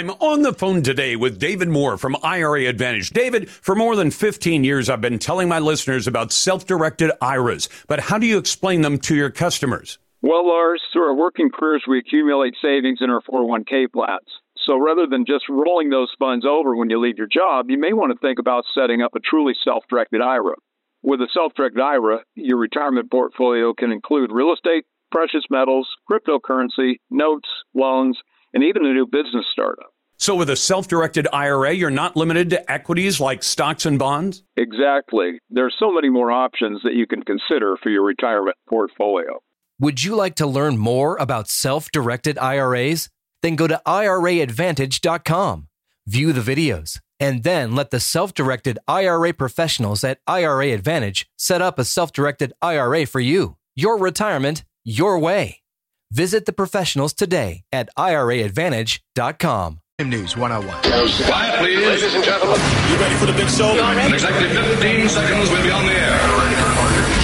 I'm on the phone today with David Moore from IRA Advantage. David, for more than 15 years, I've been telling my listeners about self directed IRAs, but how do you explain them to your customers? Well, Lars, through our working careers, we accumulate savings in our 401k plans. So rather than just rolling those funds over when you leave your job, you may want to think about setting up a truly self directed IRA. With a self directed IRA, your retirement portfolio can include real estate, precious metals, cryptocurrency, notes, loans, and even a new business startup. So, with a self directed IRA, you're not limited to equities like stocks and bonds? Exactly. There are so many more options that you can consider for your retirement portfolio. Would you like to learn more about self directed IRAs? Then go to IRAadvantage.com, view the videos, and then let the self directed IRA professionals at IRA Advantage set up a self directed IRA for you. Your retirement, your way. Visit the professionals today at IRAadvantage.com. News 101. Quiet, please. Ladies and gentlemen, you ready for the big show? In exactly 15 seconds, we'll be on the air.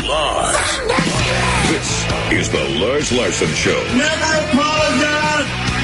Lars. This is the Lars Larson Show. Never apologize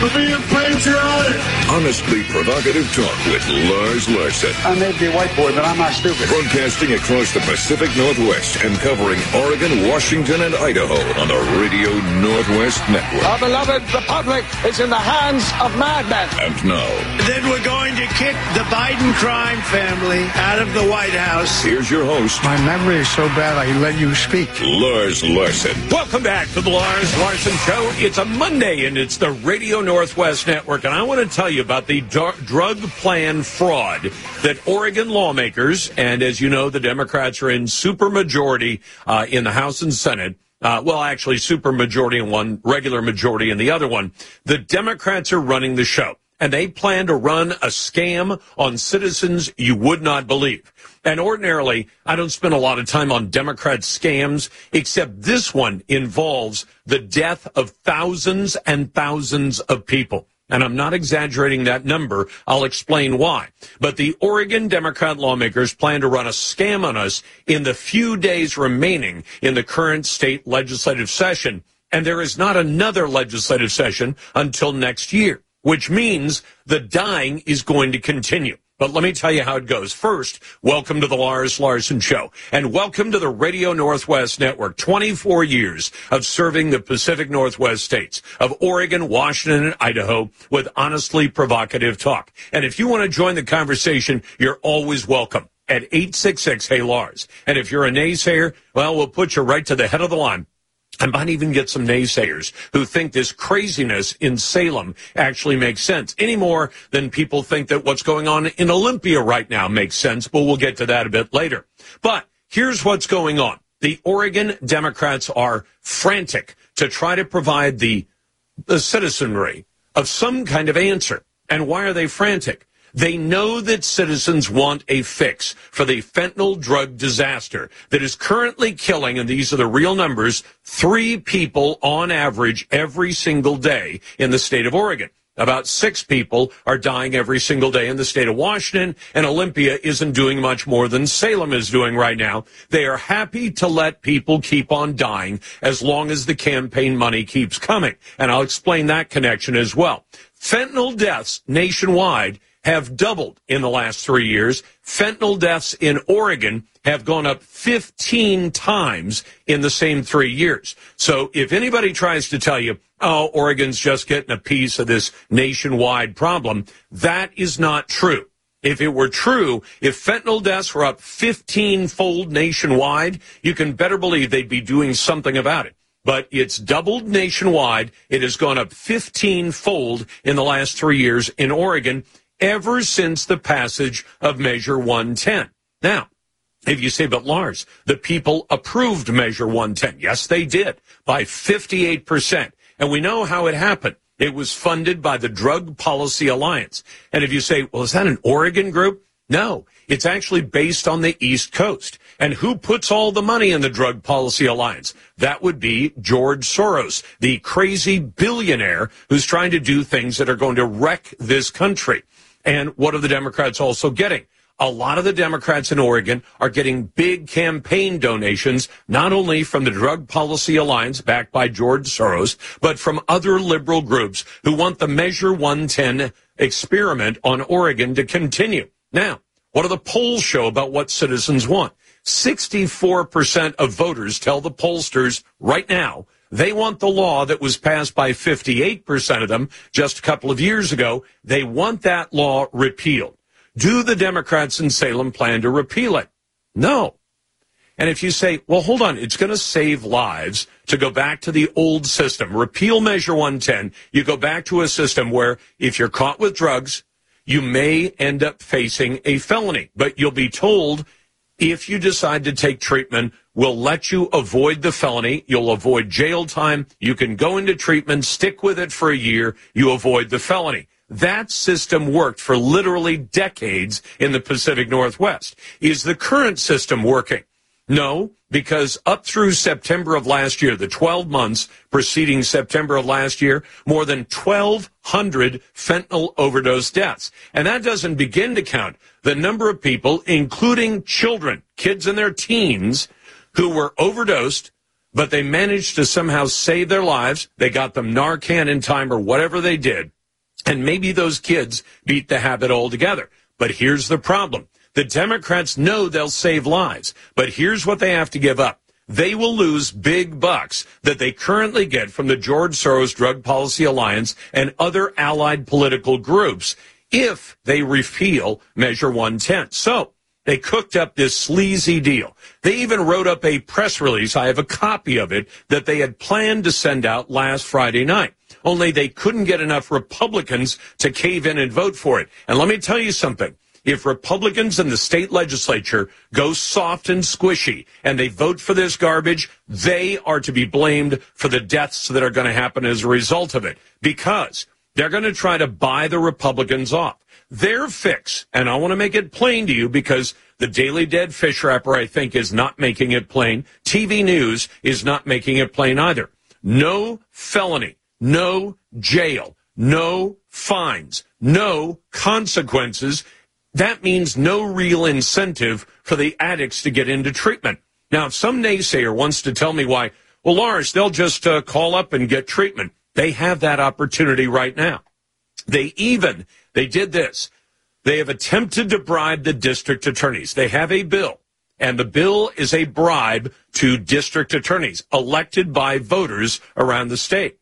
for being patriotic. Honestly provocative talk with Lars Larson. I may be a white boy, but I'm not stupid. Broadcasting across the Pacific Northwest and covering Oregon, Washington, and Idaho on the Radio Northwest Network. Our beloved republic is in the hands of madmen. And now. Then we're going to kick the Biden crime family out of the White House. Here's your host. My memory is so bad I let you speak. Lars Larson. Welcome back to the Lars Larson Show. It's a Monday and it's the Radio Northwest Northwest Network, and I want to tell you about the drug plan fraud that Oregon lawmakers, and as you know, the Democrats are in supermajority uh, in the House and Senate. Uh, well, actually, supermajority in one, regular majority in the other one. The Democrats are running the show and they plan to run a scam on citizens you would not believe. And ordinarily, I don't spend a lot of time on Democrat scams, except this one involves the death of thousands and thousands of people. And I'm not exaggerating that number. I'll explain why. But the Oregon Democrat lawmakers plan to run a scam on us in the few days remaining in the current state legislative session. And there is not another legislative session until next year which means the dying is going to continue. But let me tell you how it goes. First, welcome to the Lars Larson Show and welcome to the Radio Northwest Network. 24 years of serving the Pacific Northwest states of Oregon, Washington, and Idaho with honestly provocative talk. And if you want to join the conversation, you're always welcome at 866 Hey Lars. And if you're a naysayer, well, we'll put you right to the head of the line I might even get some naysayers who think this craziness in Salem actually makes sense any more than people think that what's going on in Olympia right now makes sense. But we'll get to that a bit later. But here's what's going on. The Oregon Democrats are frantic to try to provide the, the citizenry of some kind of answer. And why are they frantic? They know that citizens want a fix for the fentanyl drug disaster that is currently killing, and these are the real numbers, three people on average every single day in the state of Oregon. About six people are dying every single day in the state of Washington, and Olympia isn't doing much more than Salem is doing right now. They are happy to let people keep on dying as long as the campaign money keeps coming. And I'll explain that connection as well. Fentanyl deaths nationwide have doubled in the last three years. Fentanyl deaths in Oregon have gone up 15 times in the same three years. So if anybody tries to tell you, oh, Oregon's just getting a piece of this nationwide problem, that is not true. If it were true, if fentanyl deaths were up 15 fold nationwide, you can better believe they'd be doing something about it but it's doubled nationwide. It has gone up 15 fold in the last three years in Oregon ever since the passage of Measure 110. Now, if you say, but Lars, the people approved Measure 110. Yes, they did by 58%. And we know how it happened. It was funded by the Drug Policy Alliance. And if you say, well, is that an Oregon group? No, it's actually based on the East Coast. And who puts all the money in the Drug Policy Alliance? That would be George Soros, the crazy billionaire who's trying to do things that are going to wreck this country. And what are the Democrats also getting? A lot of the Democrats in Oregon are getting big campaign donations, not only from the Drug Policy Alliance backed by George Soros, but from other liberal groups who want the Measure 110 experiment on Oregon to continue. Now, what do the polls show about what citizens want? 64% of voters tell the pollsters right now they want the law that was passed by 58% of them just a couple of years ago. They want that law repealed. Do the Democrats in Salem plan to repeal it? No. And if you say, well, hold on, it's going to save lives to go back to the old system, repeal Measure 110, you go back to a system where if you're caught with drugs, you may end up facing a felony, but you'll be told if you decide to take treatment, we'll let you avoid the felony. You'll avoid jail time. You can go into treatment, stick with it for a year. You avoid the felony. That system worked for literally decades in the Pacific Northwest. Is the current system working? No, because up through September of last year, the 12 months preceding September of last year, more than 1,200 fentanyl overdose deaths. And that doesn't begin to count the number of people, including children, kids in their teens, who were overdosed, but they managed to somehow save their lives. They got them Narcan in time or whatever they did. And maybe those kids beat the habit altogether. But here's the problem. The Democrats know they'll save lives, but here's what they have to give up. They will lose big bucks that they currently get from the George Soros Drug Policy Alliance and other allied political groups if they repeal Measure 110. So they cooked up this sleazy deal. They even wrote up a press release. I have a copy of it that they had planned to send out last Friday night. Only they couldn't get enough Republicans to cave in and vote for it. And let me tell you something. If Republicans in the state legislature go soft and squishy and they vote for this garbage, they are to be blamed for the deaths that are going to happen as a result of it. Because they're going to try to buy the Republicans off. Their fix, and I want to make it plain to you because the Daily Dead Fish Wrapper, I think, is not making it plain. TV News is not making it plain either. No felony, no jail, no fines, no consequences. That means no real incentive for the addicts to get into treatment. Now, if some naysayer wants to tell me why, well, Lars, they'll just uh, call up and get treatment. They have that opportunity right now. They even, they did this. They have attempted to bribe the district attorneys. They have a bill, and the bill is a bribe to district attorneys elected by voters around the state.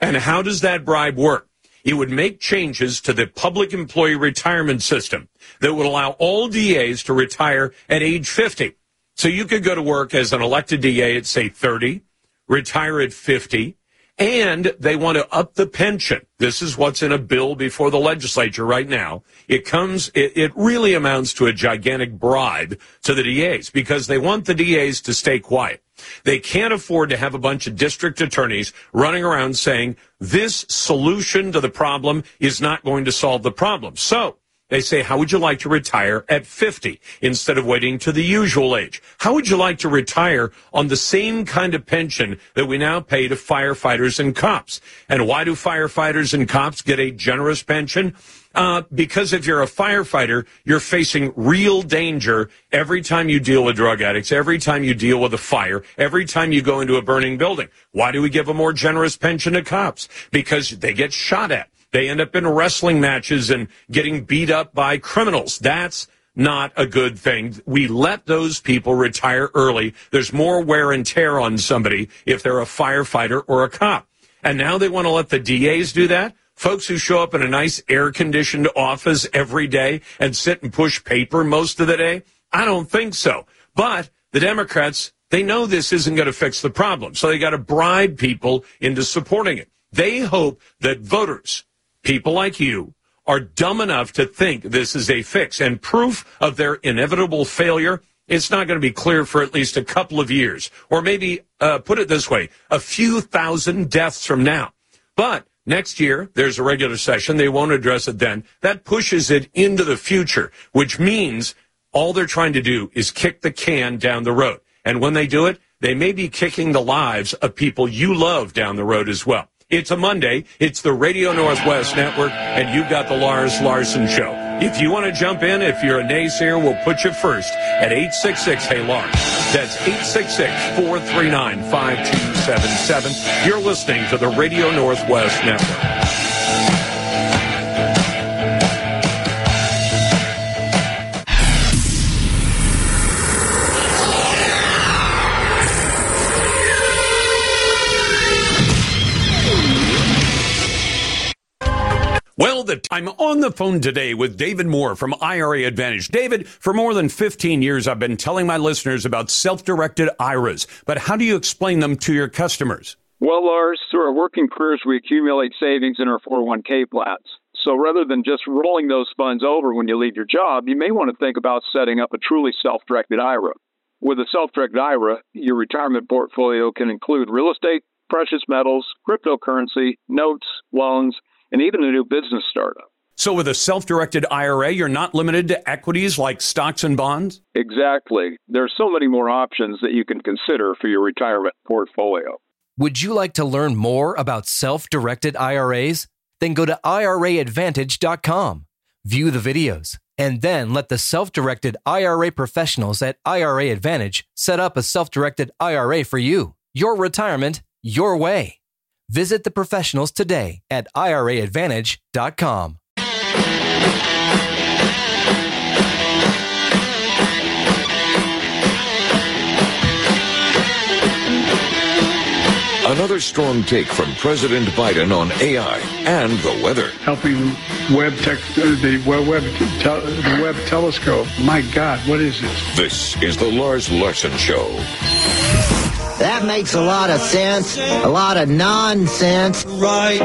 And how does that bribe work? It would make changes to the public employee retirement system that would allow all DAs to retire at age 50. So you could go to work as an elected DA at, say, 30, retire at 50, and they want to up the pension. This is what's in a bill before the legislature right now. It comes, it, it, really amounts to a gigantic bribe to the DAs because they want the DAs to stay quiet. They can't afford to have a bunch of district attorneys running around saying this solution to the problem is not going to solve the problem. So they say, how would you like to retire at 50 instead of waiting to the usual age? How would you like to retire on the same kind of pension that we now pay to firefighters and cops? And why do firefighters and cops get a generous pension? Uh, because if you're a firefighter, you're facing real danger every time you deal with drug addicts, every time you deal with a fire, every time you go into a burning building. Why do we give a more generous pension to cops? Because they get shot at. They end up in wrestling matches and getting beat up by criminals. That's not a good thing. We let those people retire early. There's more wear and tear on somebody if they're a firefighter or a cop. And now they want to let the DAs do that? Folks who show up in a nice air conditioned office every day and sit and push paper most of the day? I don't think so. But the Democrats, they know this isn't going to fix the problem. So they got to bribe people into supporting it. They hope that voters people like you are dumb enough to think this is a fix and proof of their inevitable failure it's not going to be clear for at least a couple of years or maybe uh, put it this way a few thousand deaths from now. But next year there's a regular session they won't address it then that pushes it into the future which means all they're trying to do is kick the can down the road. And when they do it they may be kicking the lives of people you love down the road as well it's a Monday. It's the Radio Northwest Network, and you've got the Lars Larson Show. If you want to jump in, if you're a naysayer, we'll put you first at 866 Hey Lars. That's 866 439 5277. You're listening to the Radio Northwest Network. Well, the, I'm on the phone today with David Moore from IRA Advantage. David, for more than 15 years, I've been telling my listeners about self-directed IRAs, but how do you explain them to your customers? Well, Lars, through our working careers, we accumulate savings in our 401k plans. So rather than just rolling those funds over when you leave your job, you may want to think about setting up a truly self directed IRA. With a self directed IRA, your retirement portfolio can include real estate, precious metals, cryptocurrency, notes, loans, and even a new business startup. So, with a self directed IRA, you're not limited to equities like stocks and bonds? Exactly. There are so many more options that you can consider for your retirement portfolio. Would you like to learn more about self directed IRAs? Then go to IRAadvantage.com, view the videos, and then let the self directed IRA professionals at IRA Advantage set up a self directed IRA for you. Your retirement, your way. Visit the professionals today at IRAadvantage.com. Another strong take from President Biden on AI and the weather. Helping Webb tech, uh, the Webb, Webb tel- the Webb telescope. My God, what is this? This is the Lars Larson Show. That makes a lot of sense. A lot of nonsense. Right,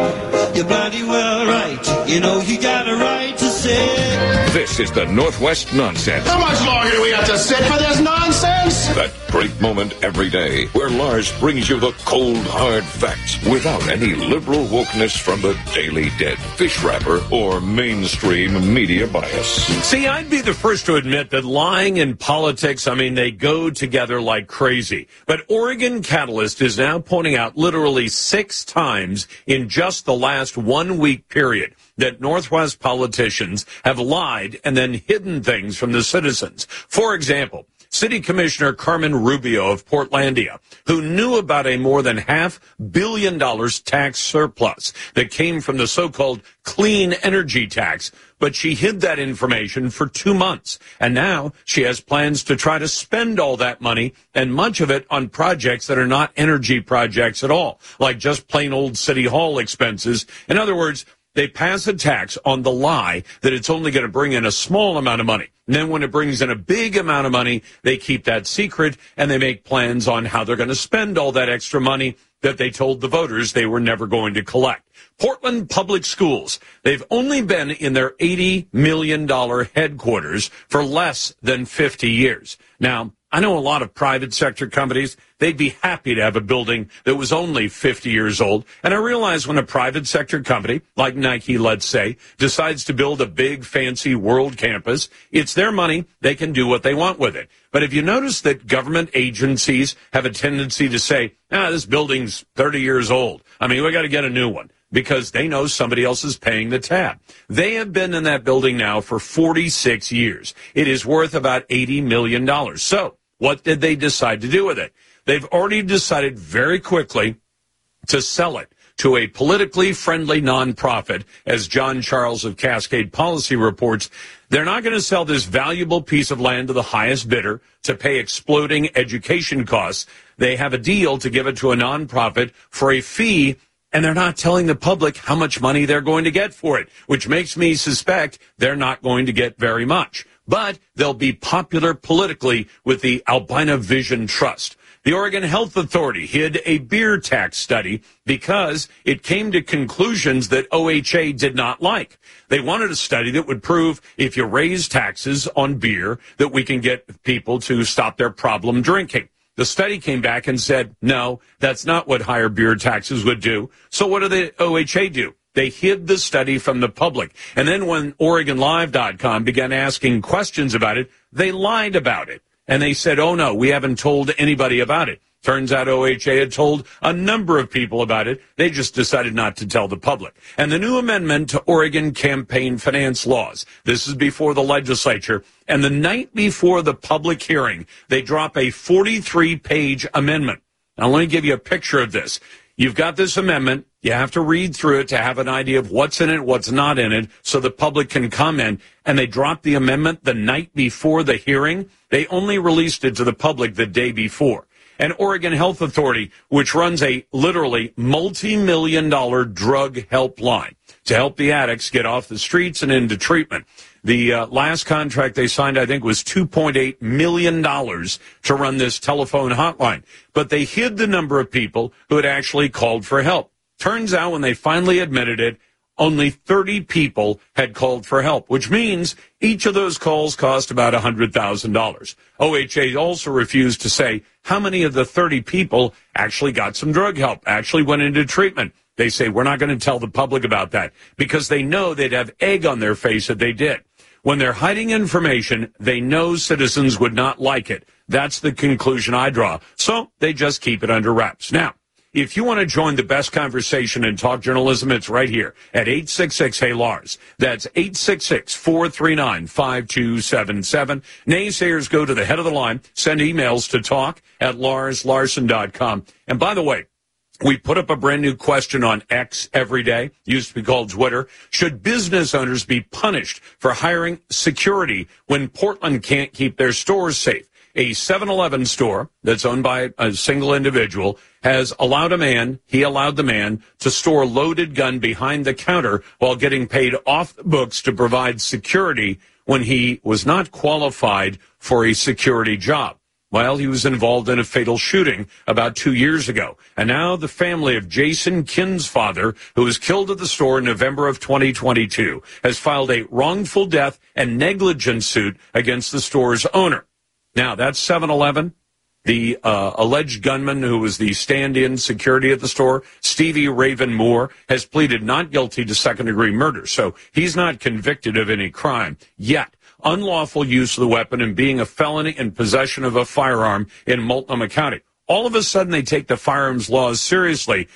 you're bloody well right. You know you got a right to. This is the Northwest Nonsense. How much longer do we have to sit for this nonsense? That great moment every day where Lars brings you the cold, hard facts without any liberal wokeness from the Daily Dead, fish wrapper, or mainstream media bias. See, I'd be the first to admit that lying and politics, I mean, they go together like crazy. But Oregon Catalyst is now pointing out literally six times in just the last one week period that Northwest politicians have lied and then hidden things from the citizens. For example, City Commissioner Carmen Rubio of Portlandia, who knew about a more than half billion dollars tax surplus that came from the so-called clean energy tax, but she hid that information for two months. And now she has plans to try to spend all that money and much of it on projects that are not energy projects at all, like just plain old city hall expenses. In other words, they pass a tax on the lie that it's only going to bring in a small amount of money. And then when it brings in a big amount of money, they keep that secret and they make plans on how they're going to spend all that extra money that they told the voters they were never going to collect. Portland Public Schools, they've only been in their $80 million headquarters for less than 50 years. Now, I know a lot of private sector companies, they'd be happy to have a building that was only 50 years old. And I realize when a private sector company, like Nike, let's say, decides to build a big, fancy world campus, it's their money. They can do what they want with it. But if you notice that government agencies have a tendency to say, ah, this building's 30 years old. I mean, we got to get a new one because they know somebody else is paying the tab. They have been in that building now for 46 years. It is worth about $80 million. So what did they decide to do with it? They've already decided very quickly to sell it to a politically friendly nonprofit, as John Charles of Cascade Policy reports. They're not going to sell this valuable piece of land to the highest bidder to pay exploding education costs. They have a deal to give it to a nonprofit for a fee and they're not telling the public how much money they're going to get for it, which makes me suspect they're not going to get very much. But they'll be popular politically with the Albina Vision Trust. The Oregon Health Authority hid a beer tax study because it came to conclusions that OHA did not like. They wanted a study that would prove if you raise taxes on beer that we can get people to stop their problem drinking. The study came back and said, no, that's not what higher beer taxes would do. So what did the OHA do? They hid the study from the public. And then when OregonLive.com began asking questions about it, they lied about it. And they said, oh no, we haven't told anybody about it. Turns out OHA had told a number of people about it. They just decided not to tell the public. And the new amendment to Oregon campaign finance laws. This is before the legislature. And the night before the public hearing, they drop a 43 page amendment. Now let me give you a picture of this. You've got this amendment. You have to read through it to have an idea of what's in it, what's not in it, so the public can comment. And they dropped the amendment the night before the hearing. They only released it to the public the day before. and Oregon Health Authority, which runs a literally multi-million dollar drug helpline to help the addicts get off the streets and into treatment. The uh, last contract they signed, I think, was $2.8 million to run this telephone hotline. But they hid the number of people who had actually called for help. Turns out when they finally admitted it, only 30 people had called for help, which means each of those calls cost about $100,000. OHA also refused to say how many of the 30 people actually got some drug help, actually went into treatment. They say, we're not going to tell the public about that because they know they'd have egg on their face if they did. When they're hiding information, they know citizens would not like it. That's the conclusion I draw. So they just keep it under wraps. Now, if you want to join the best conversation in talk journalism, it's right here at 866 Hey Lars. That's 866 439 5277. Naysayers go to the head of the line, send emails to talk at larslarson.com. And by the way, we put up a brand new question on X every day, used to be called Twitter. Should business owners be punished for hiring security when Portland can't keep their stores safe? A 7-Eleven store that's owned by a single individual has allowed a man, he allowed the man to store a loaded gun behind the counter while getting paid off the books to provide security when he was not qualified for a security job. Well, he was involved in a fatal shooting about two years ago. And now the family of Jason Kinn's father, who was killed at the store in November of 2022, has filed a wrongful death and negligence suit against the store's owner. Now, that's 7 Eleven. The uh, alleged gunman who was the stand in security at the store, Stevie Raven Moore, has pleaded not guilty to second degree murder. So he's not convicted of any crime yet unlawful use of the weapon and being a felony in possession of a firearm in Multnomah County. All of a sudden, they take the firearms laws seriously.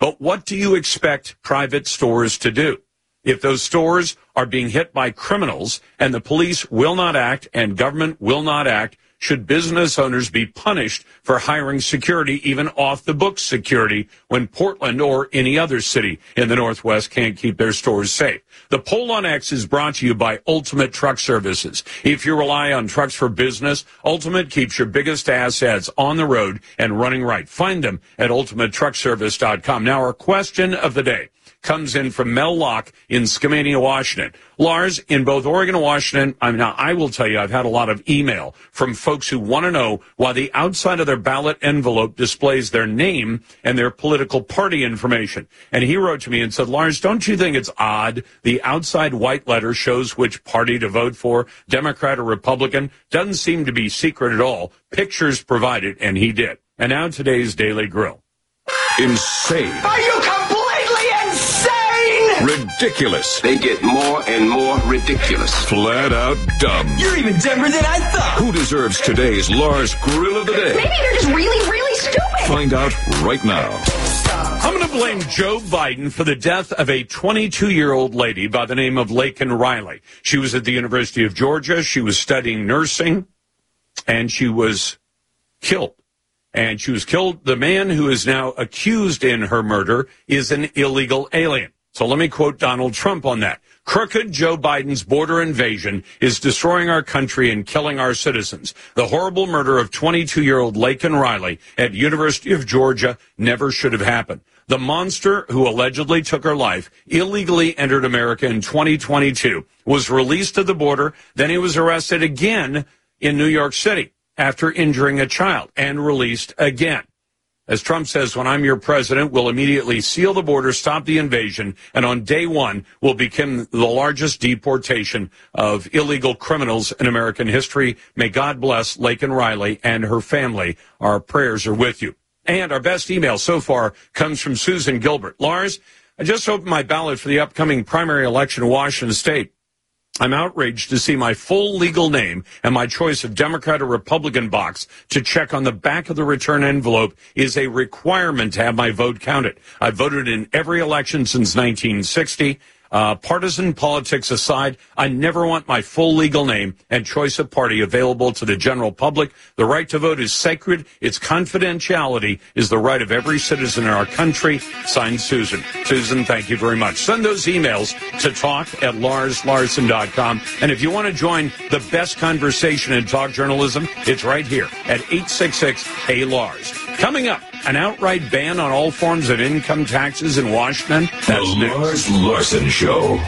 But what do you expect private stores to do? If those stores are being hit by criminals and the police will not act and government will not act, should business owners be punished for hiring security, even off the books security, when Portland or any other city in the Northwest can't keep their stores safe? The poll on X is brought to you by Ultimate Truck Services. If you rely on trucks for business, Ultimate keeps your biggest assets on the road and running right. Find them at ultimatetruckservice.com. Now, our question of the day comes in from Mel Locke in Skamania, Washington. Lars, in both Oregon and Washington, I mean, now I will tell you, I've had a lot of email from folks who want to know why the outside of their ballot envelope displays their name and their political party information. And he wrote to me and said, Lars, don't you think it's odd the outside white letter shows which party to vote for, Democrat or Republican? Doesn't seem to be secret at all. Pictures provided, and he did. And now today's Daily Grill. Insane. Are you insane? Ridiculous. They get more and more ridiculous. Flat out dumb. You're even dumber than I thought. Who deserves today's Lars Grill of the Day? Maybe they're just really, really stupid. Find out right now. I'm going to blame Joe Biden for the death of a 22 year old lady by the name of Laken Riley. She was at the University of Georgia. She was studying nursing and she was killed. And she was killed. The man who is now accused in her murder is an illegal alien. So let me quote Donald Trump on that. Crooked Joe Biden's border invasion is destroying our country and killing our citizens. The horrible murder of 22-year-old Laken Riley at University of Georgia never should have happened. The monster who allegedly took her life illegally entered America in 2022, was released to the border, then he was arrested again in New York City after injuring a child and released again. As Trump says, when I'm your president, we'll immediately seal the border, stop the invasion, and on day one we'll become the largest deportation of illegal criminals in American history. May God bless Laken Riley and her family. Our prayers are with you. And our best email so far comes from Susan Gilbert. Lars, I just opened my ballot for the upcoming primary election in Washington State. I'm outraged to see my full legal name and my choice of Democrat or Republican box to check on the back of the return envelope is a requirement to have my vote counted. I voted in every election since 1960. Uh, partisan politics aside, I never want my full legal name and choice of party available to the general public. The right to vote is sacred. Its confidentiality is the right of every citizen in our country. Signed, Susan. Susan, thank you very much. Send those emails to talk at larslarson.com. And if you want to join the best conversation in talk journalism, it's right here at 866 Hey Lars. Coming up, an outright ban on all forms of income taxes in Washington. That's the Lars Larson Show.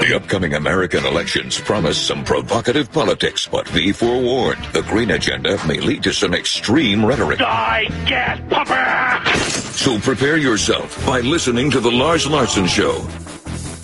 The upcoming American elections promise some provocative politics, but be forewarned, the green agenda may lead to some extreme rhetoric. Die, gas pumper! So prepare yourself by listening to The Lars Larson Show.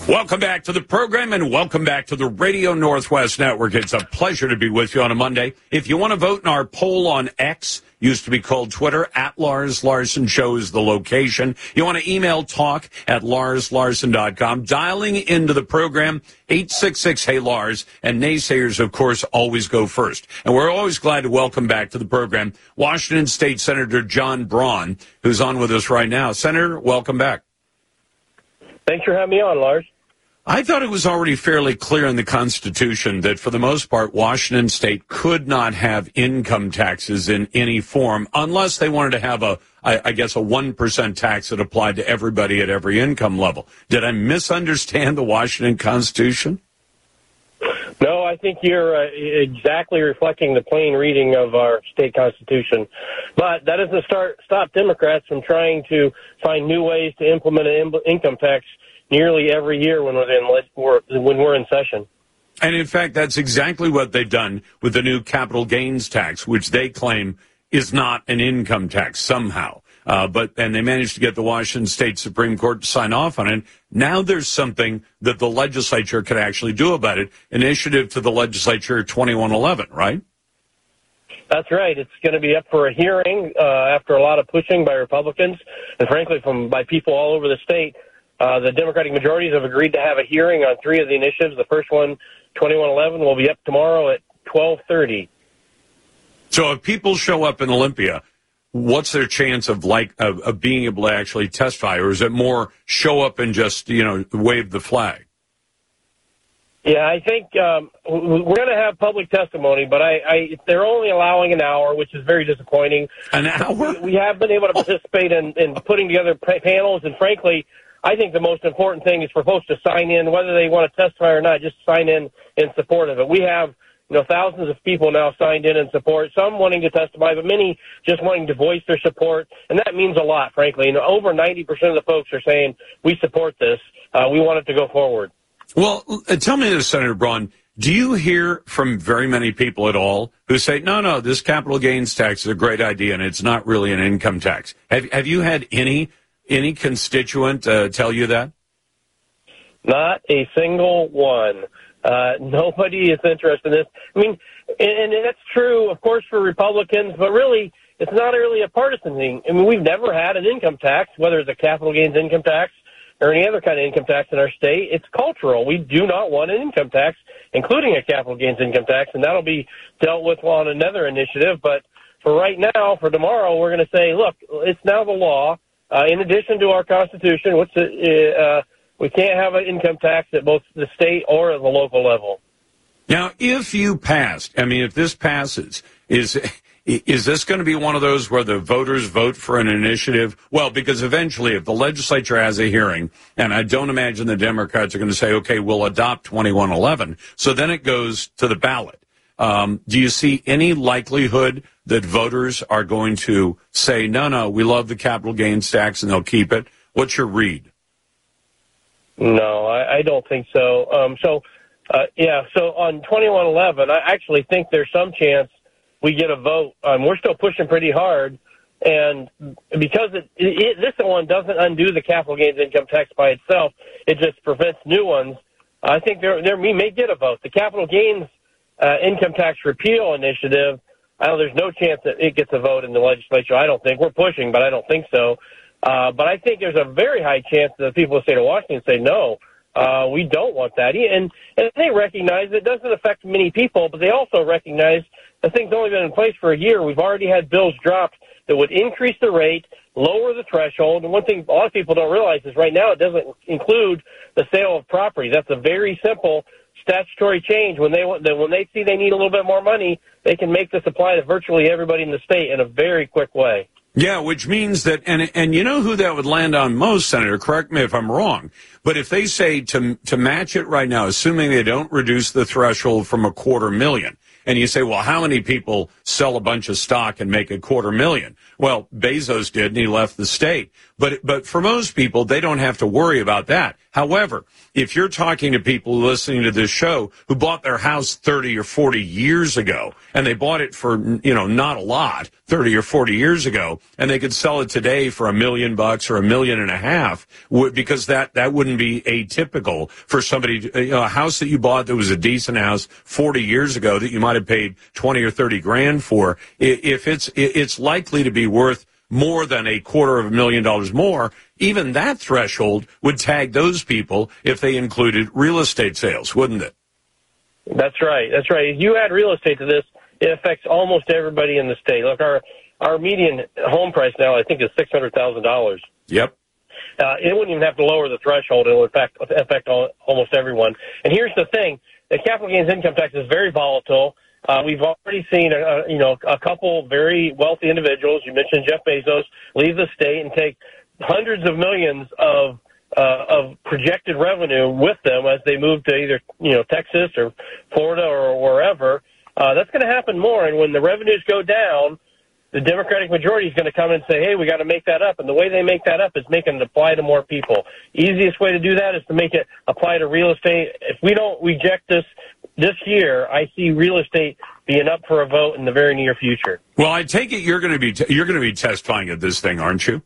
Welcome back to the program and welcome back to the Radio Northwest Network. It's a pleasure to be with you on a Monday. If you want to vote in our poll on X, used to be called Twitter, at Lars Larson shows the location. You want to email talk at larslarson.com. Dialing into the program, 866 Hey Lars, and naysayers, of course, always go first. And we're always glad to welcome back to the program Washington State Senator John Braun, who's on with us right now. Senator, welcome back. Thanks for having me on, Lars. I thought it was already fairly clear in the Constitution that for the most part, Washington state could not have income taxes in any form unless they wanted to have a, I, I guess, a 1% tax that applied to everybody at every income level. Did I misunderstand the Washington Constitution? No, I think you're uh, exactly reflecting the plain reading of our state constitution. But that doesn't start, stop Democrats from trying to find new ways to implement an income tax nearly every year when we're in when we're in session. And in fact, that's exactly what they've done with the new capital gains tax, which they claim is not an income tax somehow. Uh, but and they managed to get the Washington State Supreme Court to sign off on it. Now there's something that the legislature could actually do about it. Initiative to the legislature 2111, right? That's right. It's going to be up for a hearing uh, after a lot of pushing by Republicans and, frankly, from by people all over the state. Uh, the Democratic majorities have agreed to have a hearing on three of the initiatives. The first one, 2111, will be up tomorrow at 12:30. So if people show up in Olympia, what's their chance of like of, of, being able to actually testify, or is it more show up and just you know wave the flag? Yeah, I think um, we're going to have public testimony, but I, I they're only allowing an hour, which is very disappointing. An hour? We, we have been able to participate in, in putting together panels, and frankly, I think the most important thing is for folks to sign in, whether they want to testify or not, just sign in in support of it. We have, you know, thousands of people now signed in in support, some wanting to testify, but many just wanting to voice their support. And that means a lot, frankly. Know, over 90% of the folks are saying, we support this. Uh, we want it to go forward. Well, uh, tell me this, Senator Braun. Do you hear from very many people at all who say, no, no, this capital gains tax is a great idea and it's not really an income tax? Have, have you had any any constituent uh, tell you that? Not a single one. Uh, nobody is interested in this. I mean, and, and that's true, of course, for Republicans, but really, it's not really a partisan thing. I mean, we've never had an income tax, whether it's a capital gains income tax or any other kind of income tax in our state. It's cultural. We do not want an income tax, including a capital gains income tax, and that'll be dealt with on another initiative. But for right now, for tomorrow, we're going to say, look, it's now the law. Uh, in addition to our Constitution, which uh, we can't have an income tax at both the state or at the local level. Now, if you passed, I mean, if this passes, is is this going to be one of those where the voters vote for an initiative? Well, because eventually, if the legislature has a hearing, and I don't imagine the Democrats are going to say, okay, we'll adopt 2111. So then it goes to the ballot. Um, do you see any likelihood that voters are going to say, no, no, we love the capital gains tax and they'll keep it? What's your read? No, I, I don't think so. Um, so, uh, yeah, so on 2111, I actually think there's some chance we get a vote. Um, we're still pushing pretty hard. And because it, it, this one doesn't undo the capital gains income tax by itself, it just prevents new ones. I think there, there we may get a vote. The capital gains uh, income tax repeal initiative, I know there's no chance that it gets a vote in the legislature. I don't think we're pushing, but I don't think so. Uh, but I think there's a very high chance that the people of the state of Washington say no. Uh, we don't want that. And, and they recognize it doesn't affect many people, but they also recognize the thing's only been in place for a year. We've already had bills dropped that would increase the rate, lower the threshold. And one thing a lot of people don't realize is right now it doesn't include the sale of property. That's a very simple statutory change. When they when they see they need a little bit more money, they can make this apply to virtually everybody in the state in a very quick way. Yeah, which means that, and and you know who that would land on most, Senator. Correct me if I'm wrong, but if they say to to match it right now, assuming they don't reduce the threshold from a quarter million, and you say, well, how many people sell a bunch of stock and make a quarter million? Well, Bezos did, and he left the state. But but for most people, they don't have to worry about that. However, if you're talking to people listening to this show who bought their house 30 or 40 years ago and they bought it for, you know, not a lot 30 or 40 years ago and they could sell it today for a million bucks or a million and a half because that, that wouldn't be atypical for somebody, you know, a house that you bought that was a decent house 40 years ago that you might have paid 20 or 30 grand for. If it's, it's likely to be worth more than a quarter of a million dollars more, even that threshold would tag those people if they included real estate sales, wouldn't it? That's right. That's right. If you add real estate to this, it affects almost everybody in the state. Look, our our median home price now, I think, is six hundred thousand dollars. Yep. Uh, it wouldn't even have to lower the threshold; it would affect affect all, almost everyone. And here's the thing: the capital gains income tax is very volatile. Uh, we've already seen, a, a, you know, a couple very wealthy individuals. You mentioned Jeff Bezos leave the state and take hundreds of millions of uh, of projected revenue with them as they move to either you know Texas or Florida or wherever. Uh, that's going to happen more, and when the revenues go down, the Democratic majority is going to come and say, "Hey, we got to make that up." And the way they make that up is making it apply to more people. Easiest way to do that is to make it apply to real estate. If we don't reject this this year, I see real estate being up for a vote in the very near future. Well, I take it you're going to be t- you're going to be testifying at this thing, aren't you?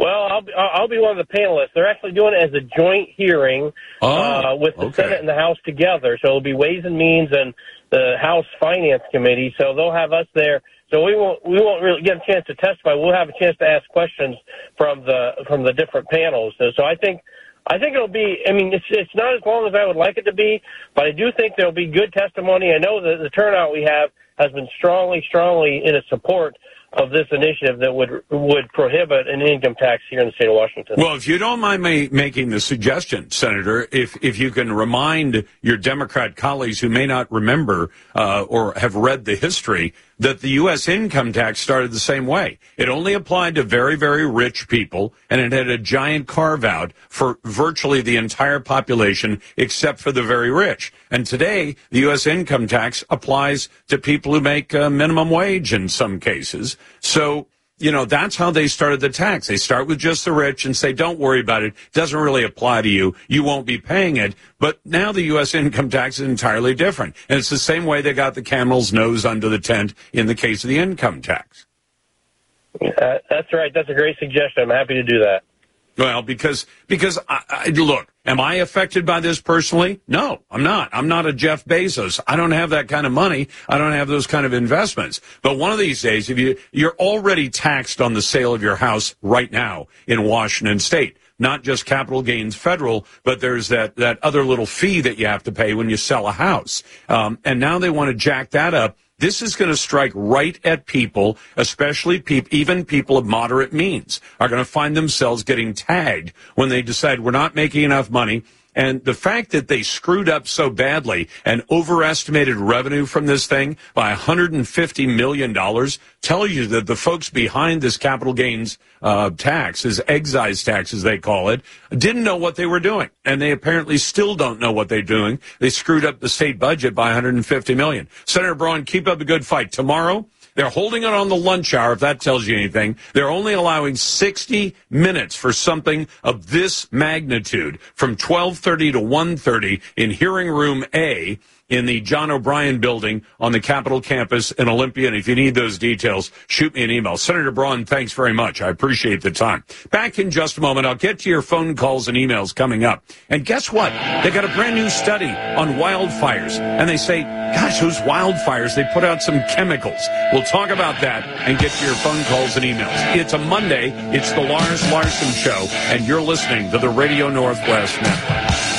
Well, I'll be, I'll be one of the panelists. They're actually doing it as a joint hearing oh, uh, with the okay. Senate and the House together. So it'll be Ways and Means and the House Finance Committee. So they'll have us there. So we won't we won't really get a chance to testify. We'll have a chance to ask questions from the from the different panels. So, so I think I think it'll be. I mean, it's it's not as long as I would like it to be, but I do think there'll be good testimony. I know that the turnout we have has been strongly, strongly in its support of this initiative that would would prohibit an income tax here in the state of Washington. Well, if you don't mind me making the suggestion, Senator, if if you can remind your Democrat colleagues who may not remember uh, or have read the history that the U.S. income tax started the same way. It only applied to very, very rich people, and it had a giant carve out for virtually the entire population except for the very rich. And today, the U.S. income tax applies to people who make uh, minimum wage in some cases. So, you know, that's how they started the tax. They start with just the rich and say, don't worry about it. It doesn't really apply to you. You won't be paying it. But now the U.S. income tax is entirely different. And it's the same way they got the camel's nose under the tent in the case of the income tax. Uh, that's right. That's a great suggestion. I'm happy to do that. Well, because because I, I, look, am I affected by this personally? No, I'm not. I'm not a Jeff Bezos. I don't have that kind of money. I don't have those kind of investments. But one of these days, if you you're already taxed on the sale of your house right now in Washington State, not just capital gains federal, but there's that that other little fee that you have to pay when you sell a house. Um, and now they want to jack that up this is going to strike right at people, especially people, even people of moderate means are going to find themselves getting tagged when they decide we're not making enough money. And the fact that they screwed up so badly and overestimated revenue from this thing by $150 million tells you that the folks behind this capital gains uh, tax, this excise tax as they call it, didn't know what they were doing. And they apparently still don't know what they're doing. They screwed up the state budget by 150 million. Senator Braun, keep up the good fight. Tomorrow, they're holding it on the lunch hour, if that tells you anything. They're only allowing 60 minutes for something of this magnitude from 1230 to 1.30 in hearing room A in the John O'Brien building on the Capitol campus in Olympia. And if you need those details, shoot me an email. Senator Braun, thanks very much. I appreciate the time. Back in just a moment, I'll get to your phone calls and emails coming up. And guess what? They got a brand new study on wildfires. And they say, gosh, those wildfires, they put out some chemicals. We'll talk about that and get to your phone calls and emails. It's a Monday. It's the Lars Larson Show, and you're listening to the Radio Northwest Network.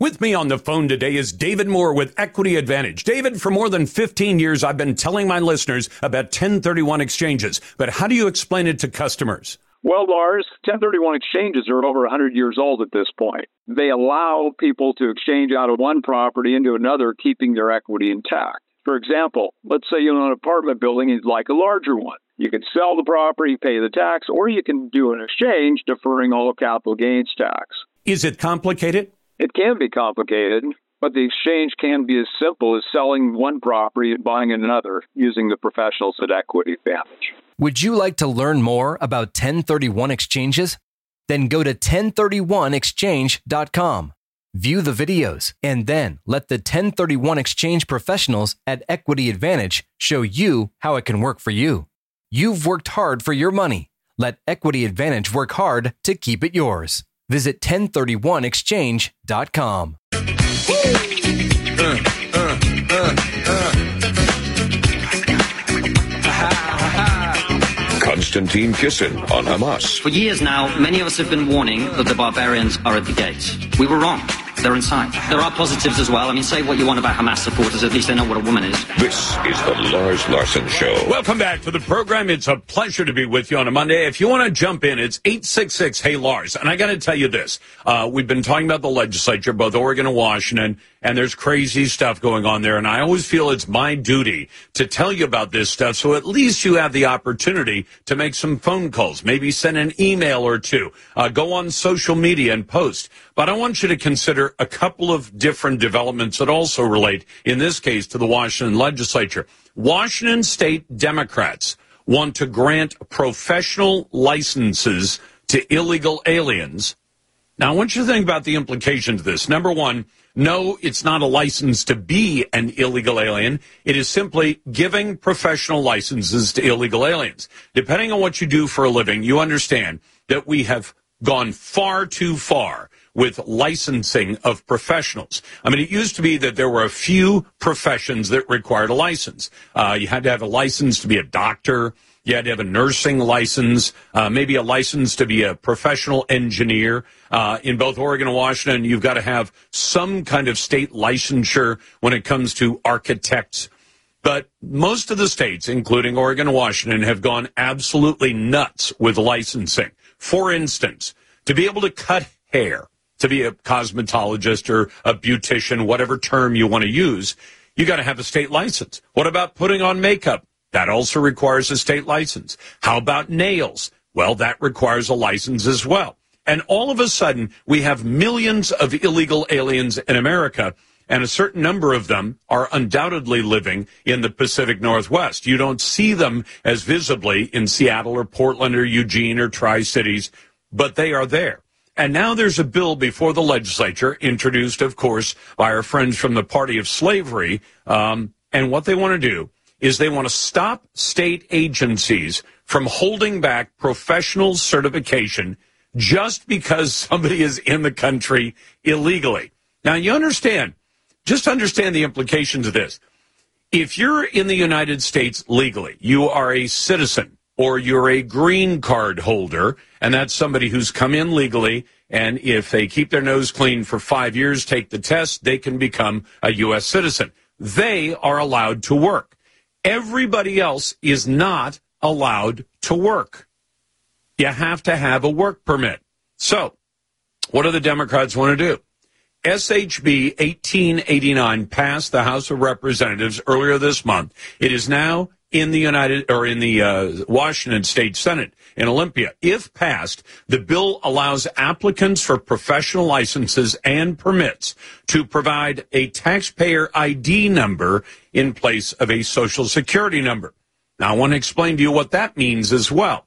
With me on the phone today is David Moore with Equity Advantage. David, for more than 15 years, I've been telling my listeners about 1031 exchanges, but how do you explain it to customers? Well, Lars, 1031 exchanges are over 100 years old at this point. They allow people to exchange out of one property into another, keeping their equity intact. For example, let's say you own an apartment building and you'd like a larger one. You could sell the property, pay the tax, or you can do an exchange deferring all capital gains tax. Is it complicated? It can be complicated, but the exchange can be as simple as selling one property and buying another using the professionals at Equity Advantage. Would you like to learn more about 1031 exchanges? Then go to 1031exchange.com. View the videos and then let the 1031 exchange professionals at Equity Advantage show you how it can work for you. You've worked hard for your money. Let Equity Advantage work hard to keep it yours. Visit 1031exchange.com. Konstantin Kisin on Hamas. For years now, many of us have been warning that the barbarians are at the gates. We were wrong. They're inside. There are positives as well. I mean, say what you want about Hamas supporters, at least they know what a woman is. This is the Lars Larson Show. Welcome back to the program. It's a pleasure to be with you on a Monday. If you want to jump in, it's 866 Hey Lars. And I got to tell you this. Uh, we've been talking about the legislature, both Oregon and Washington, and there's crazy stuff going on there. And I always feel it's my duty to tell you about this stuff so at least you have the opportunity to make some phone calls, maybe send an email or two, uh, go on social media and post. But I want you to consider a couple of different developments that also relate, in this case, to the Washington legislature. Washington state Democrats want to grant professional licenses to illegal aliens. Now, I want you to think about the implications of this. Number one, no, it's not a license to be an illegal alien. It is simply giving professional licenses to illegal aliens. Depending on what you do for a living, you understand that we have gone far too far with licensing of professionals. I mean, it used to be that there were a few professions that required a license. Uh, you had to have a license to be a doctor. You had to have a nursing license, uh, maybe a license to be a professional engineer. Uh, in both Oregon and Washington, you've got to have some kind of state licensure when it comes to architects. But most of the states, including Oregon and Washington, have gone absolutely nuts with licensing. For instance, to be able to cut hair, to be a cosmetologist or a beautician, whatever term you want to use, you got to have a state license. What about putting on makeup? That also requires a state license. How about nails? Well, that requires a license as well. And all of a sudden, we have millions of illegal aliens in America, and a certain number of them are undoubtedly living in the Pacific Northwest. You don't see them as visibly in Seattle or Portland or Eugene or Tri Cities, but they are there. And now there's a bill before the legislature, introduced, of course, by our friends from the Party of Slavery. Um, and what they want to do is they want to stop state agencies from holding back professional certification just because somebody is in the country illegally. Now, you understand, just understand the implications of this. If you're in the United States legally, you are a citizen or you're a green card holder, and that's somebody who's come in legally, and if they keep their nose clean for five years, take the test, they can become a U.S. citizen. They are allowed to work. Everybody else is not allowed to work. You have to have a work permit. So, what do the Democrats want to do? SHB 1889 passed the House of Representatives earlier this month. It is now in the United or in the uh, Washington State Senate in Olympia. If passed, the bill allows applicants for professional licenses and permits to provide a taxpayer ID number in place of a social security number. Now, I want to explain to you what that means as well.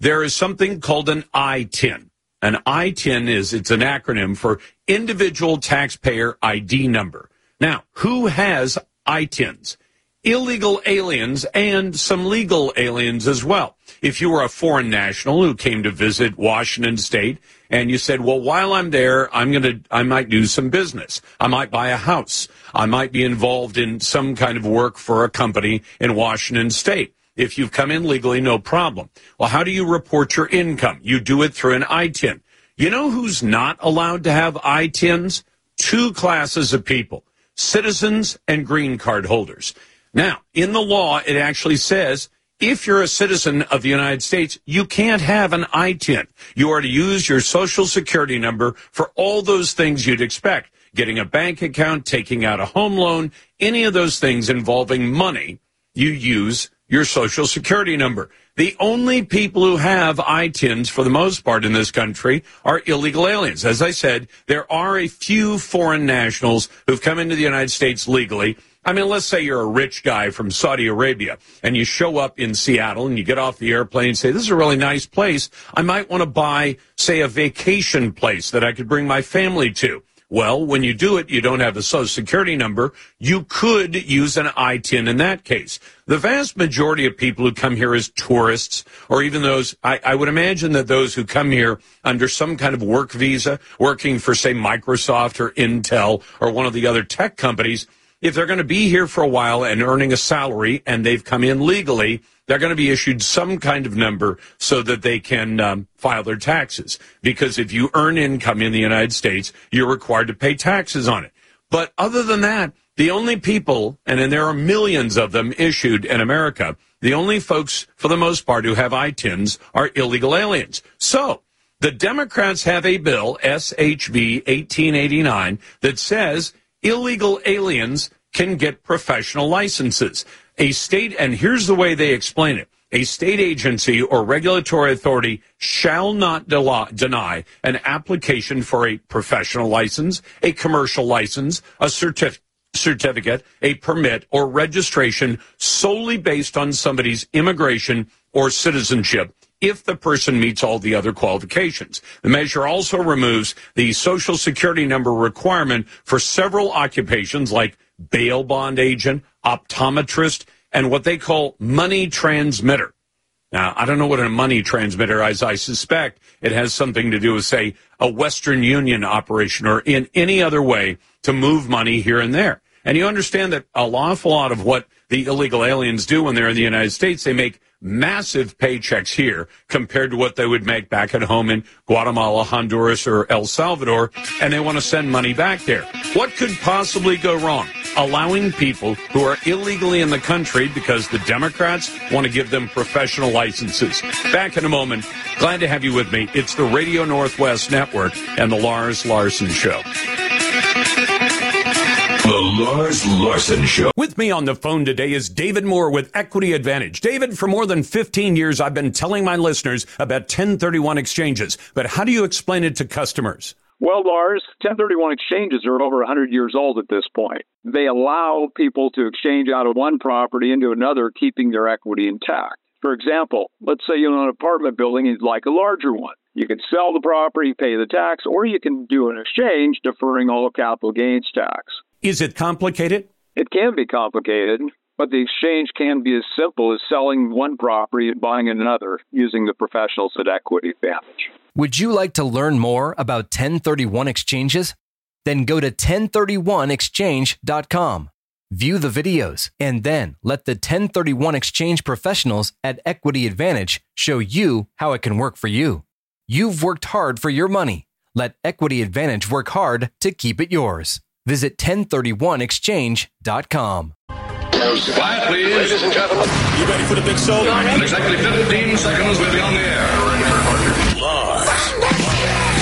There is something called an ITIN. An ITIN is it's an acronym for individual taxpayer ID number. Now, who has ITINs? illegal aliens and some legal aliens as well. If you were a foreign national who came to visit Washington state and you said, well, while I'm there, I'm going to, I might do some business. I might buy a house. I might be involved in some kind of work for a company in Washington state. If you've come in legally, no problem. Well, how do you report your income? You do it through an ITIN. You know who's not allowed to have ITINs? two classes of people citizens and green card holders. Now, in the law, it actually says if you're a citizen of the United States, you can't have an ITIN. You are to use your social security number for all those things you'd expect. Getting a bank account, taking out a home loan, any of those things involving money, you use your social security number. The only people who have ITINs for the most part in this country are illegal aliens. As I said, there are a few foreign nationals who've come into the United States legally. I mean, let's say you're a rich guy from Saudi Arabia and you show up in Seattle and you get off the airplane and say, this is a really nice place. I might want to buy, say, a vacation place that I could bring my family to. Well, when you do it, you don't have a social security number. You could use an ITIN in that case. The vast majority of people who come here as tourists, or even those, I, I, would imagine that those who come here under some kind of work visa, working for, say, Microsoft or Intel or one of the other tech companies, if they're going to be here for a while and earning a salary and they've come in legally, they're going to be issued some kind of number so that they can um, file their taxes. Because if you earn income in the United States, you're required to pay taxes on it. But other than that, the only people, and there are millions of them issued in America, the only folks, for the most part, who have ITINs are illegal aliens. So, the Democrats have a bill, SHB 1889, that says illegal aliens can get professional licenses. A state, and here's the way they explain it. A state agency or regulatory authority shall not deny an application for a professional license, a commercial license, a certificate, certificate, a permit, or registration solely based on somebody's immigration or citizenship if the person meets all the other qualifications. The measure also removes the social security number requirement for several occupations like bail bond agent, optometrist, and what they call money transmitter. Now, I don't know what a money transmitter is. I suspect it has something to do with, say, a Western Union operation or in any other way to move money here and there. And you understand that a awful lot of what the illegal aliens do when they're in the United States, they make massive paychecks here compared to what they would make back at home in Guatemala, Honduras, or El Salvador, and they want to send money back there. What could possibly go wrong? Allowing people who are illegally in the country because the Democrats want to give them professional licenses. Back in a moment. Glad to have you with me. It's the Radio Northwest Network and the Lars Larson Show. The Lars Larson Show. With me on the phone today is David Moore with Equity Advantage. David, for more than 15 years, I've been telling my listeners about 1031 exchanges, but how do you explain it to customers? Well, Lars, 1031 exchanges are over 100 years old at this point. They allow people to exchange out of one property into another, keeping their equity intact. For example, let's say you own an apartment building and you'd like a larger one. You can sell the property, pay the tax, or you can do an exchange deferring all capital gains tax. Is it complicated? It can be complicated, but the exchange can be as simple as selling one property and buying another using the professionals at Equity Advantage. Would you like to learn more about 1031 exchanges? Then go to 1031exchange.com. View the videos and then let the 1031 exchange professionals at Equity Advantage show you how it can work for you. You've worked hard for your money. Let Equity Advantage work hard to keep it yours. Visit 1031exchange.com. Quiet, please. Ladies and gentlemen. You ready for the big show? In exactly 15 seconds, we'll be on the air. Lars.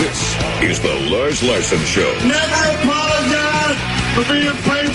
This is the Lars Larson Show. Never apologize for being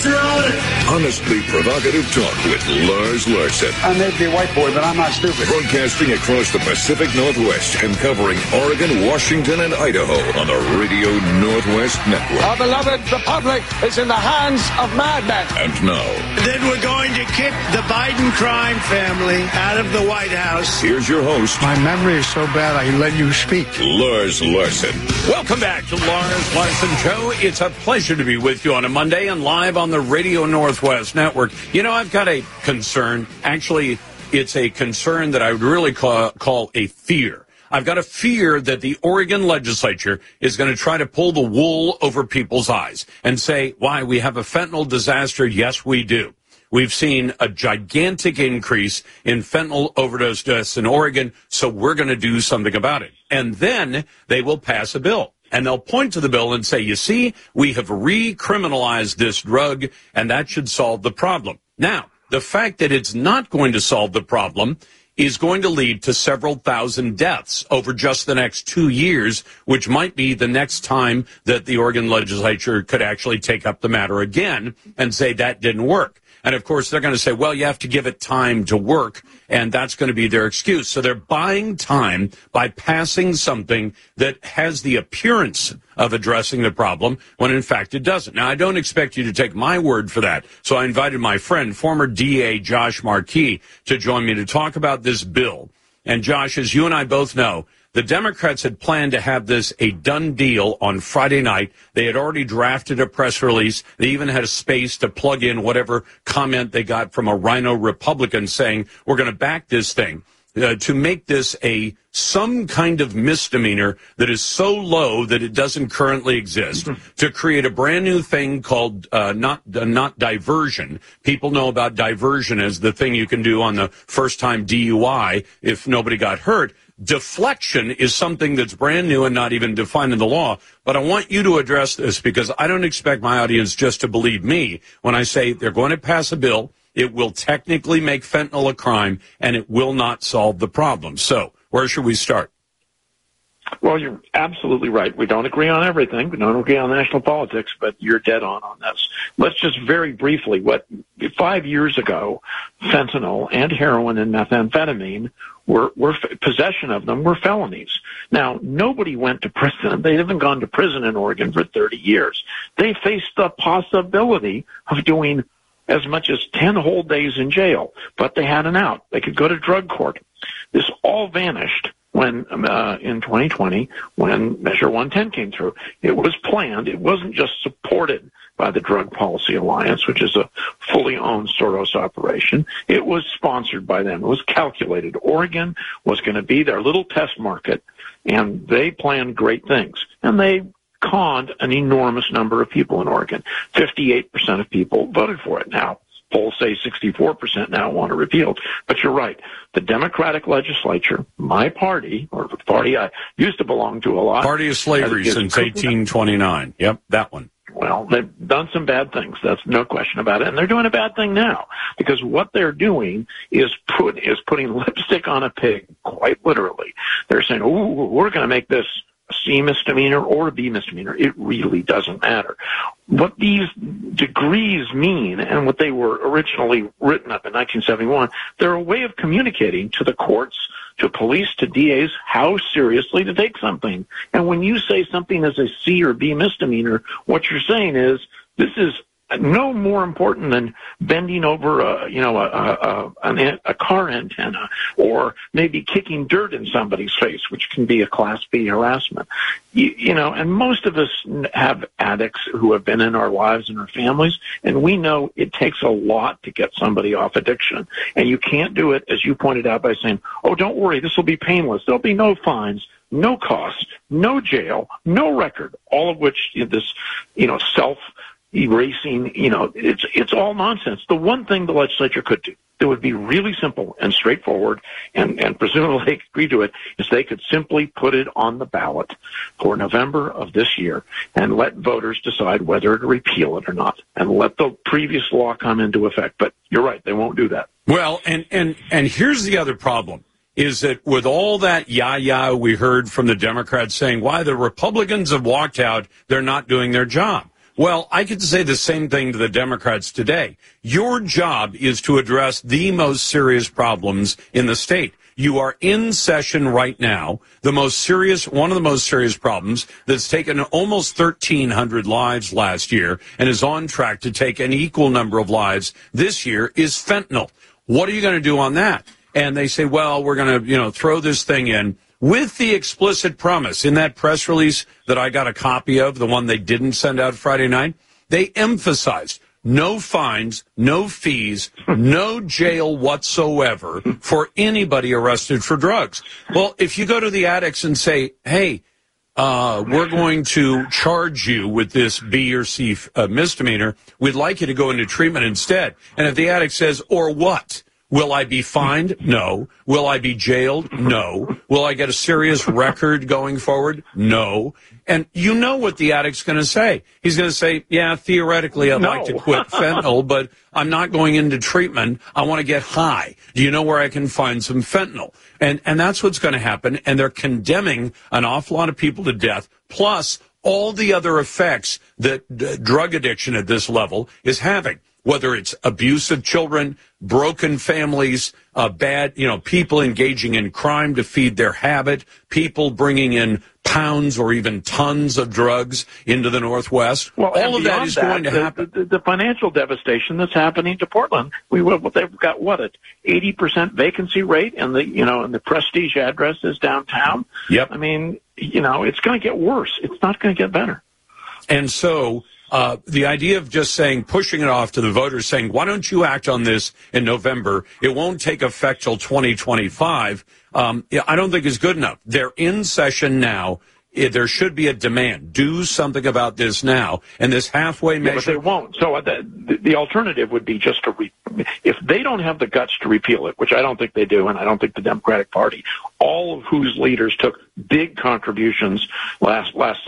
patriotic. Honestly provocative talk with Lars Larson. I may be a white boy, but I'm not stupid. Broadcasting across the Pacific Northwest and covering Oregon, Washington, and Idaho on the Radio Northwest Network. Our beloved republic is in the hands of madmen. And now, Then we're going to kick the Biden crime family out of the White House. here's your host, My memory is so bad I let you speak. Lars Larson. Welcome back to Lars Larson Show. It's a pleasure to be with you on a Monday and live on the Radio Northwest Network. You know, I've got a concern. Actually, it's a concern that I would really call, call a fear. I've got a fear that the Oregon legislature is going to try to pull the wool over people's eyes and say, why, we have a fentanyl disaster. Yes, we do. We've seen a gigantic increase in fentanyl overdose deaths in Oregon, so we're going to do something about it. And then they will pass a bill. And they'll point to the bill and say, you see, we have recriminalized this drug and that should solve the problem. Now, the fact that it's not going to solve the problem is going to lead to several thousand deaths over just the next two years, which might be the next time that the Oregon legislature could actually take up the matter again and say that didn't work. And of course, they're going to say, well, you have to give it time to work. And that's going to be their excuse. So they're buying time by passing something that has the appearance of addressing the problem when in fact it doesn't. Now, I don't expect you to take my word for that. So I invited my friend, former DA Josh Marquis, to join me to talk about this bill. And Josh, as you and I both know, the Democrats had planned to have this a done deal on Friday night. They had already drafted a press release. They even had a space to plug in whatever comment they got from a rhino Republican saying, we're going to back this thing. Uh, to make this a some kind of misdemeanor that is so low that it doesn't currently exist to create a brand new thing called uh, not uh, not diversion people know about diversion as the thing you can do on the first time DUI if nobody got hurt deflection is something that's brand new and not even defined in the law. But I want you to address this because I don't expect my audience just to believe me when I say they're going to pass a bill. It will technically make fentanyl a crime and it will not solve the problem. So where should we start? Well, you're absolutely right. We don't agree on everything. We don't agree on national politics, but you're dead on on this. Let's just very briefly, what five years ago, fentanyl and heroin and methamphetamine were, were possession of them were felonies. Now, nobody went to prison. They haven't gone to prison in Oregon for 30 years. They faced the possibility of doing as much as 10 whole days in jail, but they had an out. They could go to drug court. This all vanished when uh, in 2020 when Measure 110 came through. It was planned. It wasn't just supported by the Drug Policy Alliance, which is a fully owned Soros operation. It was sponsored by them. It was calculated. Oregon was going to be their little test market, and they planned great things. And they conned an enormous number of people in Oregon. 58% of people voted for it. Now, polls say 64% now want to repeal. But you're right. The Democratic legislature, my party, or the party I used to belong to a lot. Party of Slavery since 1829. Yep, that one. Well, they've done some bad things. That's no question about it. And they're doing a bad thing now because what they're doing is put, is putting lipstick on a pig, quite literally. They're saying, oh, we're going to make this a C misdemeanor or a B misdemeanor. It really doesn't matter. What these degrees mean and what they were originally written up in 1971, they're a way of communicating to the courts, to police, to DAs, how seriously to take something. And when you say something is a C or B misdemeanor, what you're saying is this is no more important than bending over a you know a, a, a, car antenna or maybe kicking dirt in somebody's face which can be a class b harassment. You, you know and most of us have addicts who have been in our lives and our families and we know it takes a lot to get somebody off addiction. And you can't do it as you pointed out by saying oh don't worry this will be painless. There'll be no fines no cost, no jail, no record, all of which this, you know, self erasing, you know, it's, it's all nonsense. The one thing the legislature could do that would be really simple and straightforward and, and presumably agree to it is they could simply put it on the ballot for November of this year and let voters decide whether to repeal it or not and let the previous law come into effect. But you're right, they won't do that. Well, and, and, and here's the other problem is that with all that yah-yah we heard from the Democrats saying why the Republicans have walked out, they're not doing their job. Well, I could say the same thing to the Democrats today. Your job is to address the most serious problems in the state. You are in session right now. The most serious, one of the most serious problems that's taken almost 1,300 lives last year and is on track to take an equal number of lives this year is fentanyl. What are you going to do on that? And they say, well, we're going to, you know, throw this thing in with the explicit promise in that press release that I got a copy of, the one they didn't send out Friday night, they emphasized no fines, no fees, no jail whatsoever for anybody arrested for drugs. Well, if you go to the addicts and say, hey, uh, we're going to charge you with this B or C uh, misdemeanor, we'd like you to go into treatment instead. And if the addict says, or what? Will I be fined? No. Will I be jailed? No. Will I get a serious record going forward? No. And you know what the addict's going to say. He's going to say, yeah, theoretically, I'd No. like to quit fentanyl, but I'm not going into treatment. I want to get high. Do you know where I can find some fentanyl? And, and that's what's going to happen. And they're condemning an awful lot of people to death, plus all the other effects that uh, drug addiction at this level is having whether it's abuse of children, broken families, uh, bad, you know, people engaging in crime to feed their habit, people bringing in pounds or even tons of drugs into the Northwest. Well, all of that going to the- happen. The, the financial devastation that's happening to Portland. We will, they've got what a eighty percent vacancy rate, and the you know, and the prestige addresses downtown. Yep. I mean, you know, it's going to get worse. It's not going to get better. And so uh, the idea of just saying, pushing it off to the voters, saying, why don't you act on this in November? It won't take effect till 2025. Um, I don't think is good enough. They're in session now. Eh, There should be a demand. Do something about this now. And this halfway Yeah, but measure. they won't. So uh, the, the alternative would be just to re- if they don't have the guts to repeal it, which I don't think they do, and I don't think the Democratic Party, all of whose leaders took big contributions last last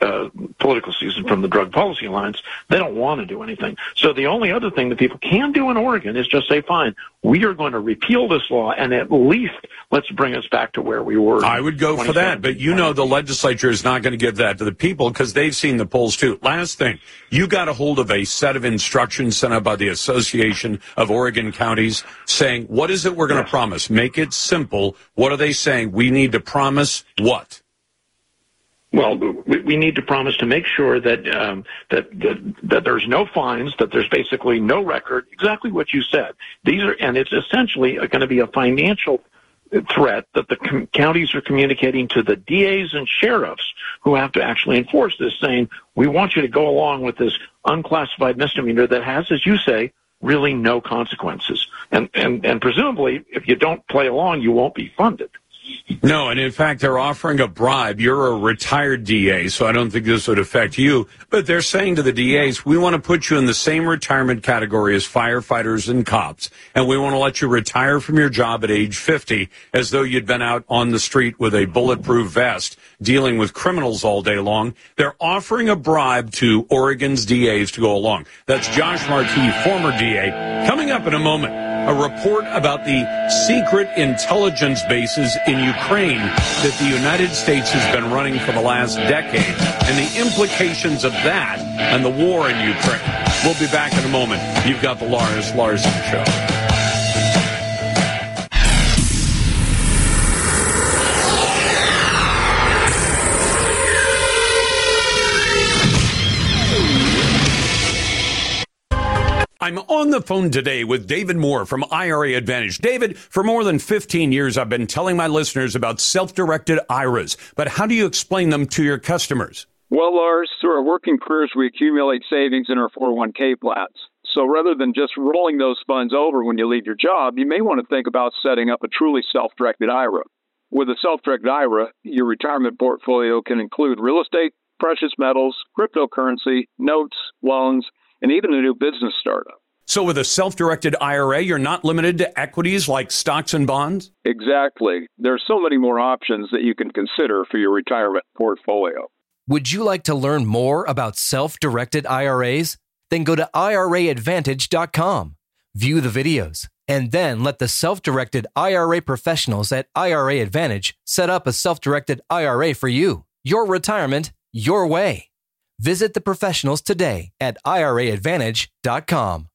uh, political season from the Drug Policy Alliance, they don't want to do anything. So the only other thing that people can do in Oregon is just say, fine, we are going to repeal this law, and at least let's bring us back to where we were. I would go for that, but you know the legislature is not going to give that to the people because they've seen the polls too. Last thing, you got a hold of a set of instructions sent out by the Association of Oregon Counties saying, what is it we're going to promise? Make it simple. What are they saying? We need to promise what? Well, we, we need to promise to make sure that, um, that that that there's no fines, that there's basically no record. Exactly what you said. These are, and it's essentially going to be a financial threat that the com- counties are communicating to the DAs and sheriffs who have to actually enforce this, saying, "We want you to go along with this unclassified misdemeanor that has, as you say." Really, no consequences, and and and presumably, if you don't play along, you won't be funded. No, and in fact, they're offering a bribe. You're a retired DA, so I don't think this would affect you. But they're saying to the DAs, we want to put you in the same retirement category as firefighters and cops, and we want to let you retire from your job at age 50 as though you'd been out on the street with a bulletproof vest dealing with criminals all day long. They're offering a bribe to Oregon's DAs to go along. That's Josh Marquis, former DA. Coming up in a moment a report about the secret intelligence bases in Ukraine that the United States has been running for the last decade and the implications of that and the war in Ukraine. We'll be back in a moment. You've got the Lars Larson Show. I'm on the phone today with David Moore from IRA Advantage. David, for more than 15 years, I've been telling my listeners about self directed IRAs, but how do you explain them to your customers? Well, Lars, through our working careers, we accumulate savings in our 401k plans. So rather than just rolling those funds over when you leave your job, you may want to think about setting up a truly self directed IRA. With a self directed IRA, your retirement portfolio can include real estate, precious metals, cryptocurrency, notes, loans, and even a new business startup. So, with a self directed IRA, you're not limited to equities like stocks and bonds? Exactly. There are so many more options that you can consider for your retirement portfolio. Would you like to learn more about self directed IRAs? Then go to IRAadvantage.com, view the videos, and then let the self directed IRA professionals at IRA Advantage set up a self directed IRA for you. Your retirement, your way. Visit the professionals today at IRAadvantage.com.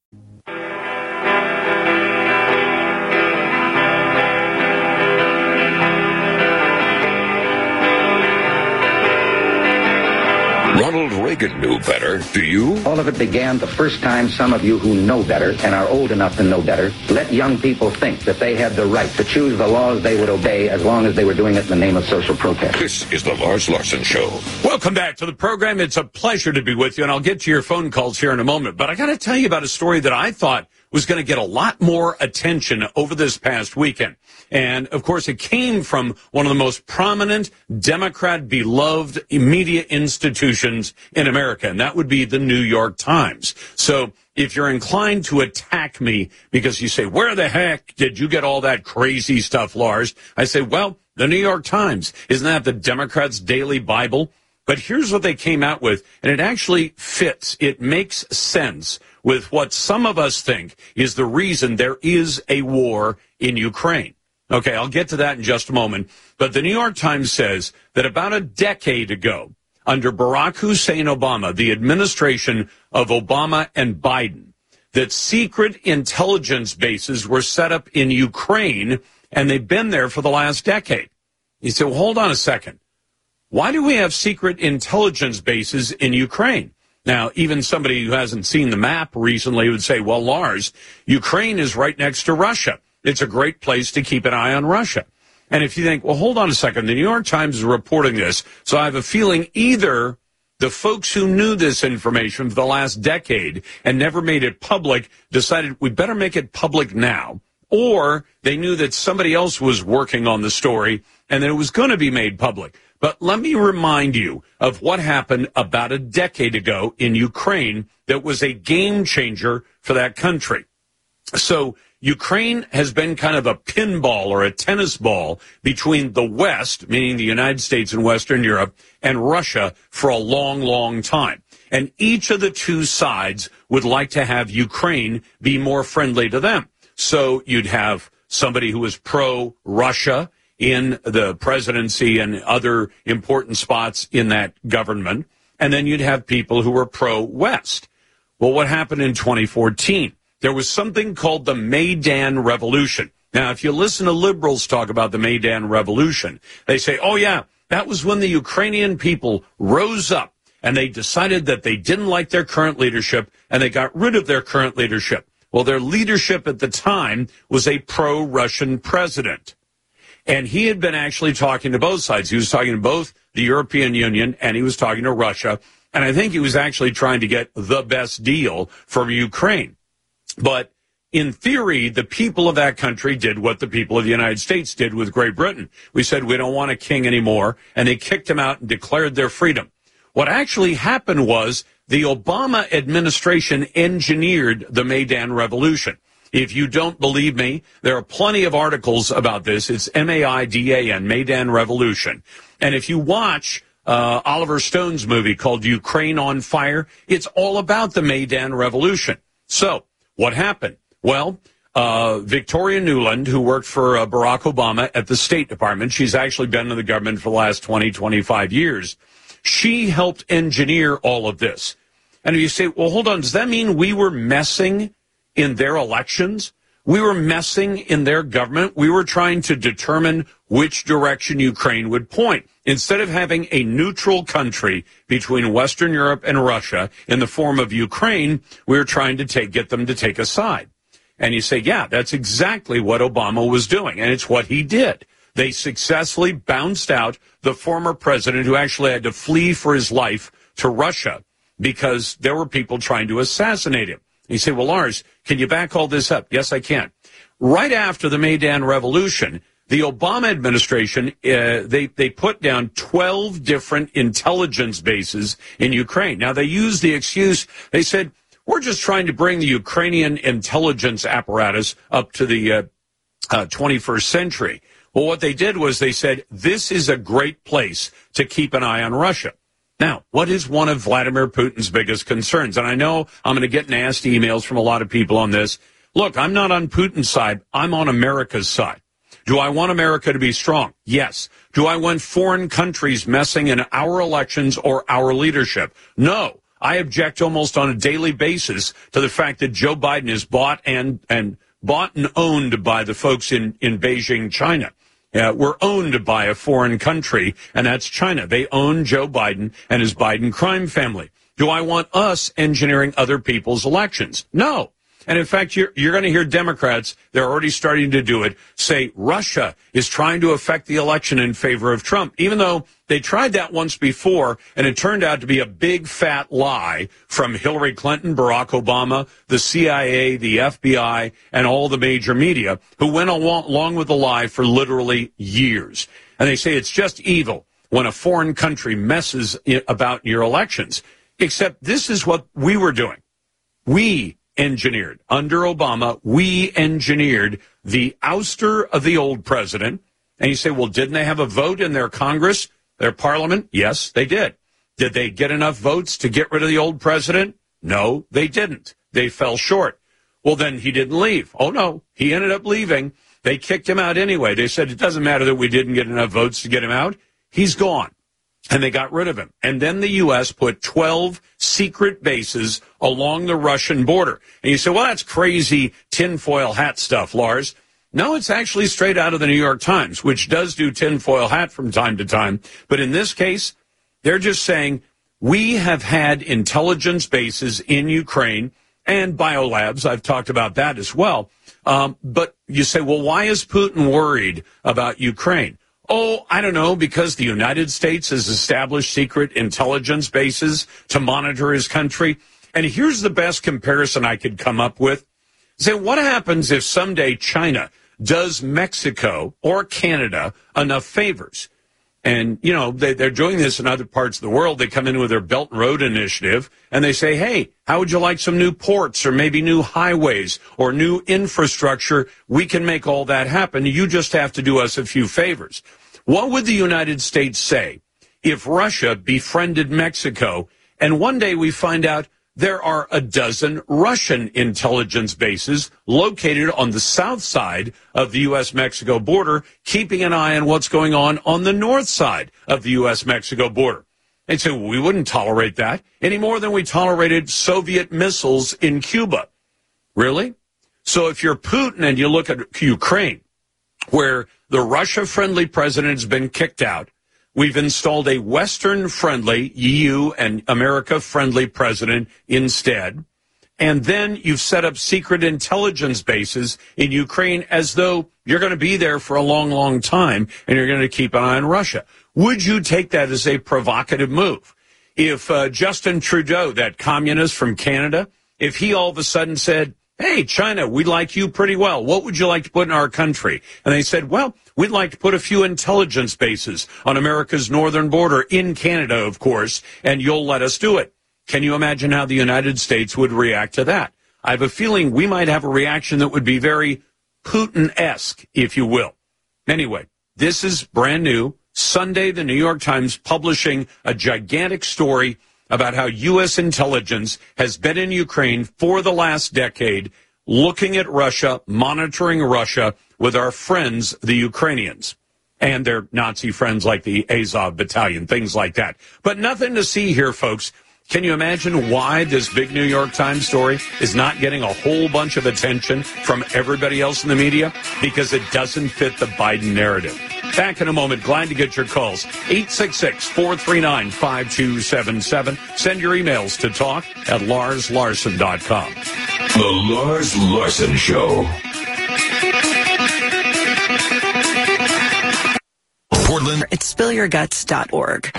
Ronald Reagan knew better. Do you? All of it began the first time some of you who know better and are old enough to know better let young people think that they had the right to choose the laws they would obey as long as they were doing it in the name of social protest. This is the Lars Larson Show. Welcome back to the program. It's a pleasure to be with you, and I'll get to your phone calls here in a moment. But I got to tell you about a story that I thought was going to get a lot more attention over this past weekend. And of course, it came from one of the most prominent Democrat beloved media institutions in America, and that would be the New York Times. So if you're inclined to attack me because you say, where the heck did you get all that crazy stuff, Lars? I say, well, the New York Times. Isn't that the Democrats' daily Bible? But here's what they came out with, and it actually fits. It makes sense with what some of us think is the reason there is a war in Ukraine. Okay, I'll get to that in just a moment. But the New York Times says that about a decade ago, under Barack Hussein Obama, the administration of Obama and Biden, that secret intelligence bases were set up in Ukraine, and they've been there for the last decade. You say, well, hold on a second. Why do we have secret intelligence bases in Ukraine? Now, even somebody who hasn't seen the map recently would say, well, Lars, Ukraine is right next to Russia. It's a great place to keep an eye on Russia. And if you think, well, hold on a second, the New York Times is reporting this, so I have a feeling either the folks who knew this information for the last decade and never made it public decided we better make it public now, or they knew that somebody else was working on the story and that it was going to be made public. But let me remind you of what happened about a decade ago in Ukraine that was a game changer for that country. So Ukraine has been kind of a pinball or a tennis ball between the West, meaning the United States and Western Europe, and Russia for a long, long time. And each of the two sides would like to have Ukraine be more friendly to them. So you'd have somebody who was pro Russia in the presidency and other important spots in that government. And then you'd have people who were pro West. Well, what happened in 2014? There was something called the Maidan Revolution. Now, if you listen to liberals talk about the Maidan Revolution, they say, oh, yeah, that was when the Ukrainian people rose up and they decided that they didn't like their current leadership and they got rid of their current leadership. Well, their leadership at the time was a pro Russian president. And he had been actually talking to both sides. He was talking to both the European Union and he was talking to Russia. And I think he was actually trying to get the best deal for Ukraine. But in theory, the people of that country did what the people of the United States did with Great Britain. We said, we don't want a king anymore. And they kicked him out and declared their freedom. What actually happened was the Obama administration engineered the Maidan Revolution. If you don't believe me, there are plenty of articles about this. It's M-A-I-D-A-N, Maidan Revolution. And if you watch uh, Oliver Stone's movie called Ukraine on Fire, it's all about the Maidan Revolution. So, what happened? Well, uh, Victoria Nuland, who worked for uh, Barack Obama at the State Department, she's actually been in the government for the last 20, 25 years. She helped engineer all of this. And if you say, well, hold on, does that mean we were messing in their elections. We were messing in their government. We were trying to determine which direction Ukraine would point. Instead of having a neutral country between Western Europe and Russia in the form of Ukraine, we were trying to take, get them to take a side. And you say, yeah, that's exactly what Obama was doing. And it's what he did. They successfully bounced out the former president who actually had to flee for his life to Russia because there were people trying to assassinate him. You say, well, Lars, can you back all this up? Yes, I can. Right after the Maidan Revolution, the Obama administration, uh, they, they put down 12 different intelligence bases in Ukraine. Now, they used the excuse, they said, we're just trying to bring the Ukrainian intelligence apparatus up to the uh, uh, 21st century. Well, what they did was they said, this is a great place to keep an eye on Russia. Now, what is one of Vladimir Putin's biggest concerns? And I know I'm going to get nasty emails from a lot of people on this. Look, I'm not on Putin's side. I'm on America's side. Do I want America to be strong? Yes. Do I want foreign countries messing in our elections or our leadership? No. I object almost on a daily basis to the fact that Joe Biden is bought and, and bought and owned by the folks in, in Beijing, China uh, were owned by a foreign country, and that's China. They own Joe Biden and his Biden crime family. Do I want us engineering other people's elections? No. And in fact, you're, you're going to hear Democrats, they're already starting to do it, say Russia is trying to affect the election in favor of Trump, even though they tried that once before and it turned out to be a big fat lie from Hillary Clinton, Barack Obama, the CIA, the FBI, and all the major media who went along with the lie for literally years. And they say it's just evil when a foreign country messes about your elections. Except this is what we were doing. We engineered under Obama, we engineered the ouster of the old president. And you say, well, didn't they have a vote in their Congress, their parliament? Yes, they did. Did they get enough votes to get rid of the old president? No, they didn't. They fell short. Well, then he didn't leave. Oh, no, he ended up leaving. They kicked him out anyway. They said it doesn't matter that we didn't get enough votes to get him out. He's gone. And they got rid of him. And then the U.S. put 12 secret bases along the Russian border. And you say, well, that's crazy tinfoil hat stuff, Lars. No, it's actually straight out of the New York Times, which does do tinfoil hat from time to time. But in this case, they're just saying we have had intelligence bases in Ukraine and biolabs. I've talked about that as well. Um, but you say, well, why is Putin worried about Ukraine? Oh, I don't know, because the United States has established secret intelligence bases to monitor his country. And here's the best comparison I could come up with. Say, what happens if someday China does Mexico or Canada enough favors? And, you know, they, are doing this in other parts of the world. They come in with their Belt and Road Initiative and they say, hey, how would you like some new ports or maybe new highways or new infrastructure? We can make all that happen. You just have to do us a few favors. What would the United States say if Russia befriended Mexico and one day we find out there are a dozen Russian intelligence bases located on the south side of the U.S. Mexico border, keeping an eye on what's going on on the north side of the U.S. Mexico border. And so we wouldn't tolerate that any more than we tolerated Soviet missiles in Cuba. Really? So if you're Putin and you look at Ukraine, where the Russia friendly president has been kicked out, We've installed a Western friendly, EU and America friendly president instead. And then you've set up secret intelligence bases in Ukraine as though you're going to be there for a long, long time and you're going to keep an eye on Russia. Would you take that as a provocative move? If uh, Justin Trudeau, that communist from Canada, if he all of a sudden said, Hey, China, we like you pretty well. What would you like to put in our country? And they said, Well, we'd like to put a few intelligence bases on America's northern border in Canada, of course, and you'll let us do it. Can you imagine how the United States would react to that? I have a feeling we might have a reaction that would be very Putin esque, if you will. Anyway, this is brand new. Sunday, the New York Times publishing a gigantic story about how U.S. intelligence has been in Ukraine for the last decade, looking at Russia, monitoring Russia with our friends, the Ukrainians, and their Nazi friends like the Azov Battalion, things like that. But nothing to see here, folks. Can you imagine why this big New York Times story is not getting a whole bunch of attention from everybody else in the media? Because it doesn't fit the Biden narrative. Back in a moment. Glad to get your calls. 866 439 5277. Send your emails to talk at larslarson.com. The Lars Larson Show. Portland. It's spillyourguts.org.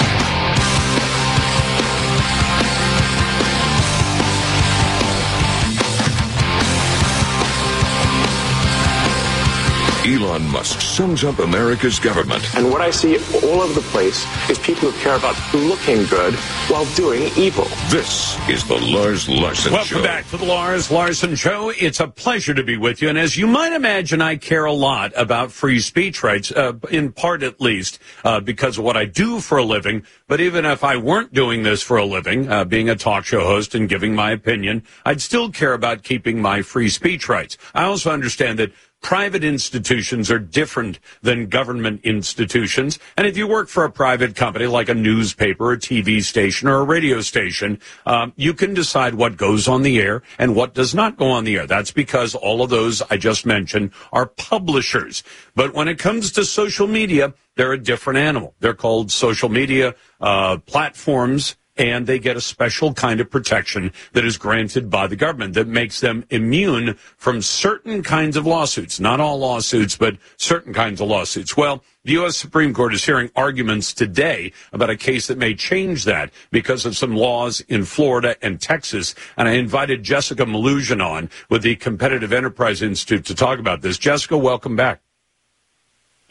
Elon Musk sums up America's government. And what I see all over the place is people who care about looking good while doing evil. This is the Lars Larson Welcome Show. Welcome back to the Lars Larson Show. It's a pleasure to be with you. And as you might imagine, I care a lot about free speech rights, uh, in part at least, uh, because of what I do for a living. But even if I weren't doing this for a living, uh, being a talk show host and giving my opinion, I'd still care about keeping my free speech rights. I also understand that private institutions are different than government institutions. And if you work for a private company like a newspaper, a TV station, or a radio station, um, you can decide what goes on the air and what does not go on the air. That's because all of those I just mentioned are publishers. But when it comes to social media, they're a different animal. They're called social media uh, platforms and they get a special kind of protection that is granted by the government that makes them immune from certain kinds of lawsuits. Not all lawsuits, but certain kinds of lawsuits. Well, the U.S. Supreme Court is hearing arguments today about a case that may change that because of some laws in Florida and Texas. And I invited Jessica Melugin on with the Competitive Enterprise Institute to talk about this. Jessica, welcome back.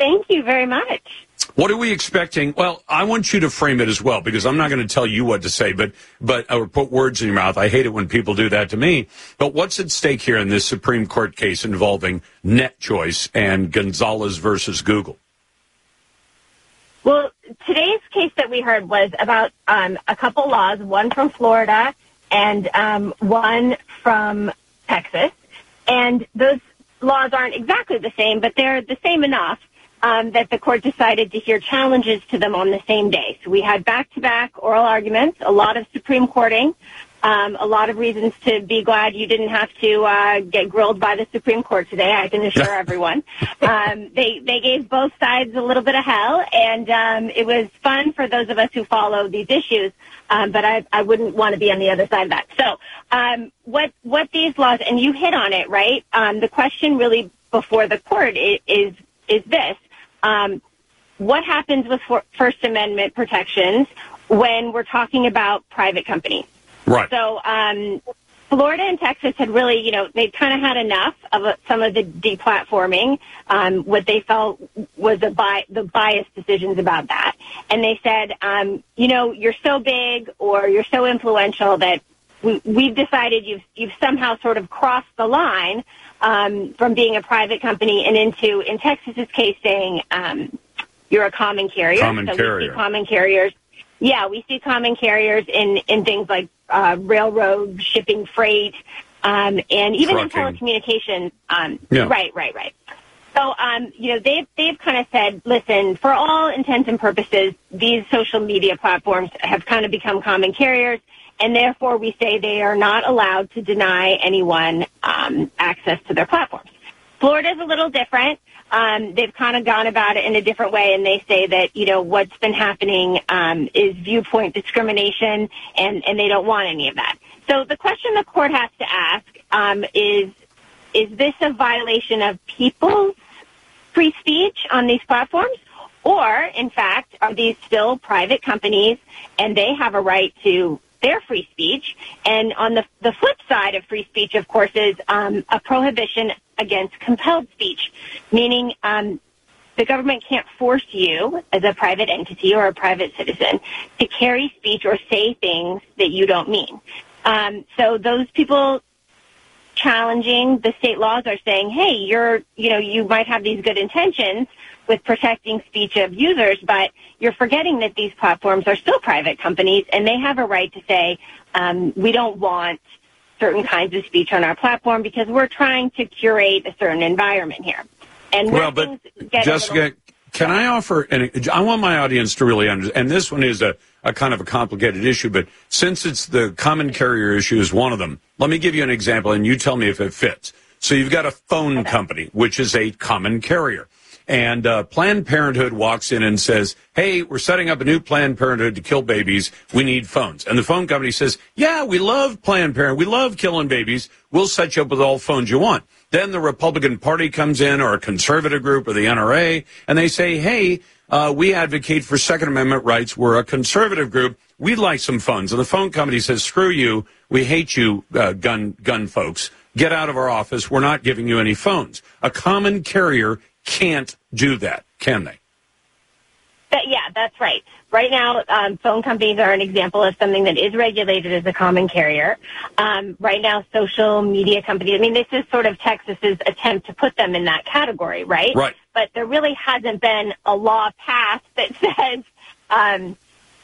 Thank you very much. What are we expecting? Well, I want you to frame it as well because I'm not going to tell you what to say, but but or put words in your mouth. I hate it when people do that to me. But what's at stake here in this Supreme Court case involving NetChoice and Gonzalez versus Google? Well, today's case that we heard was about um, a couple laws, one from Florida and um, one from Texas, and those laws aren't exactly the same, but they're the same enough um, that the court decided to hear challenges to them on the same day. So we had back-to-back oral arguments, a lot of Supreme Courting, um, a lot of reasons to be glad you didn't have to uh, get grilled by the Supreme Court today. I can assure everyone. Um, they they gave both sides a little bit of hell, and um, it was fun for those of us who follow these issues. Um, but I I wouldn't want to be on the other side of that. So um, what what these laws and you hit on it right. Um, the question really before the court is is this um, what happens with First Amendment protections when we're talking about private companies? Right. So, um, Florida and Texas had really, you know, they kind of had enough of some of the deplatforming, um, what they felt was bi- the biased decisions about that. And they said, um, you know, you're so big or you're so influential that we, we've decided you've, you've somehow sort of crossed the line um, from being a private company and into, in Texas's case, saying um, you're a common carrier. Common so carrier. We see common carriers. Yeah, we see common carriers in, in things like uh, railroad, shipping freight, um, and even Trucking. in telecommunications. Um, Yeah. Right, right, right. So, um, you know, they've, they've kind of said, listen, for all intents and purposes, these social media platforms have kind of become common carriers, and therefore we say they are not allowed to deny anyone um, access to their platforms. Florida is a little different. Um, they've kind of gone about it in a different way, and they say that you know what's been happening um, is viewpoint discrimination, and and they don't want any of that. So the question the court has to ask um, is: Is this a violation of people's free speech on these platforms? Or, in fact, are these still private companies and they have a right to their free speech? And on the, the flip side of free speech, of course, is um, a prohibition against compelled speech, meaning um, the government can't force you as a private entity or a private citizen to carry speech or say things that you don't mean. Um, so those people challenging the state laws are saying, hey, you're, you know, you might have these good intentions with protecting speech of users, but you're forgetting that these platforms are still private companies and they have a right to say, um, we don't want certain kinds of speech on our platform because we're trying to curate a certain environment here. And Well, but get Jessica, little- can I offer? And I want my audience to really understand. And this one is a, a kind of a complicated issue, but since it's the common carrier issue is one of them, let me give you an example, and you tell me if it fits. So you've got a phone company, which is a common carrier. And uh, Planned Parenthood walks in and says, Hey, we're setting up a new Planned Parenthood to kill babies. We need phones. And the phone company says, Yeah, we love Planned Parenthood. We love killing babies. We'll set you up with all phones you want. Then the Republican Party comes in, or a conservative group, or the NRA, and they say, Hey, uh, we advocate for Second Amendment rights. We're a conservative group. We'd like some phones. And the phone company says, Screw you. We hate you, uh, gun gun folks. Get out of our office. We're not giving you any phones. A common carrier can't do that, can they? That, yeah, that's right. Right now, um, phone companies are an example of something that is regulated as a common carrier. Um, right now, social media companies, I mean, this is sort of Texas's attempt to put them in that category, right? Right. But there really hasn't been a law passed that says um,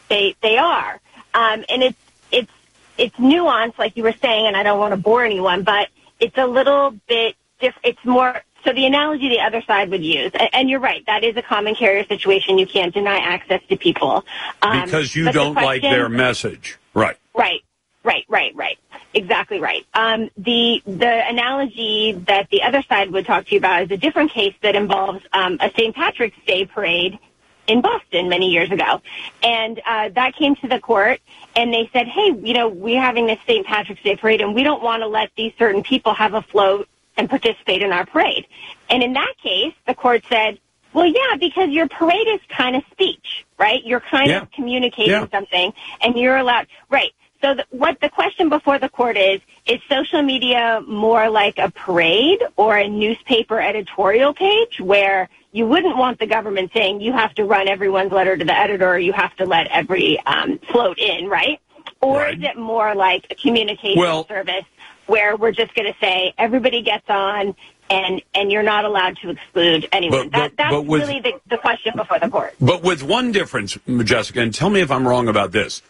they they are. Um, and it's it's it's nuanced, like you were saying, and I don't want to bore anyone, but it's a little bit diff- It's more so the analogy the other side would use, and, you're right, that is a common carrier situation. You can't deny access to people Um, Because you don't like question- their message. Right. Right, right, right, right. Exactly right. Um, the the analogy that the other side would talk to you about is a different case that involves um, a St. Patrick's Day parade in Boston many years ago. And uh, that came to the court, and they said, hey, you know, we're having this St. Patrick's Day parade, and we don't want to let these certain people have a float and participate in our parade. And in that case, the court said, well, yeah, because your parade is kind of speech, right? You're kind Yeah. of communicating Yeah. something, and you're allowed, right? So the, what the question before the court is, is social media more like a parade or a newspaper editorial page where you wouldn't want the government saying you have to run everyone's letter to the editor or you have to let every um, float in, right? Or is it more like a communication Well- service where we're just going to say everybody gets on and and you're not allowed to exclude anyone? But- that, but- that's but with- really the, the question before the court. But with one difference, Jessica, and tell me if I'm wrong about this.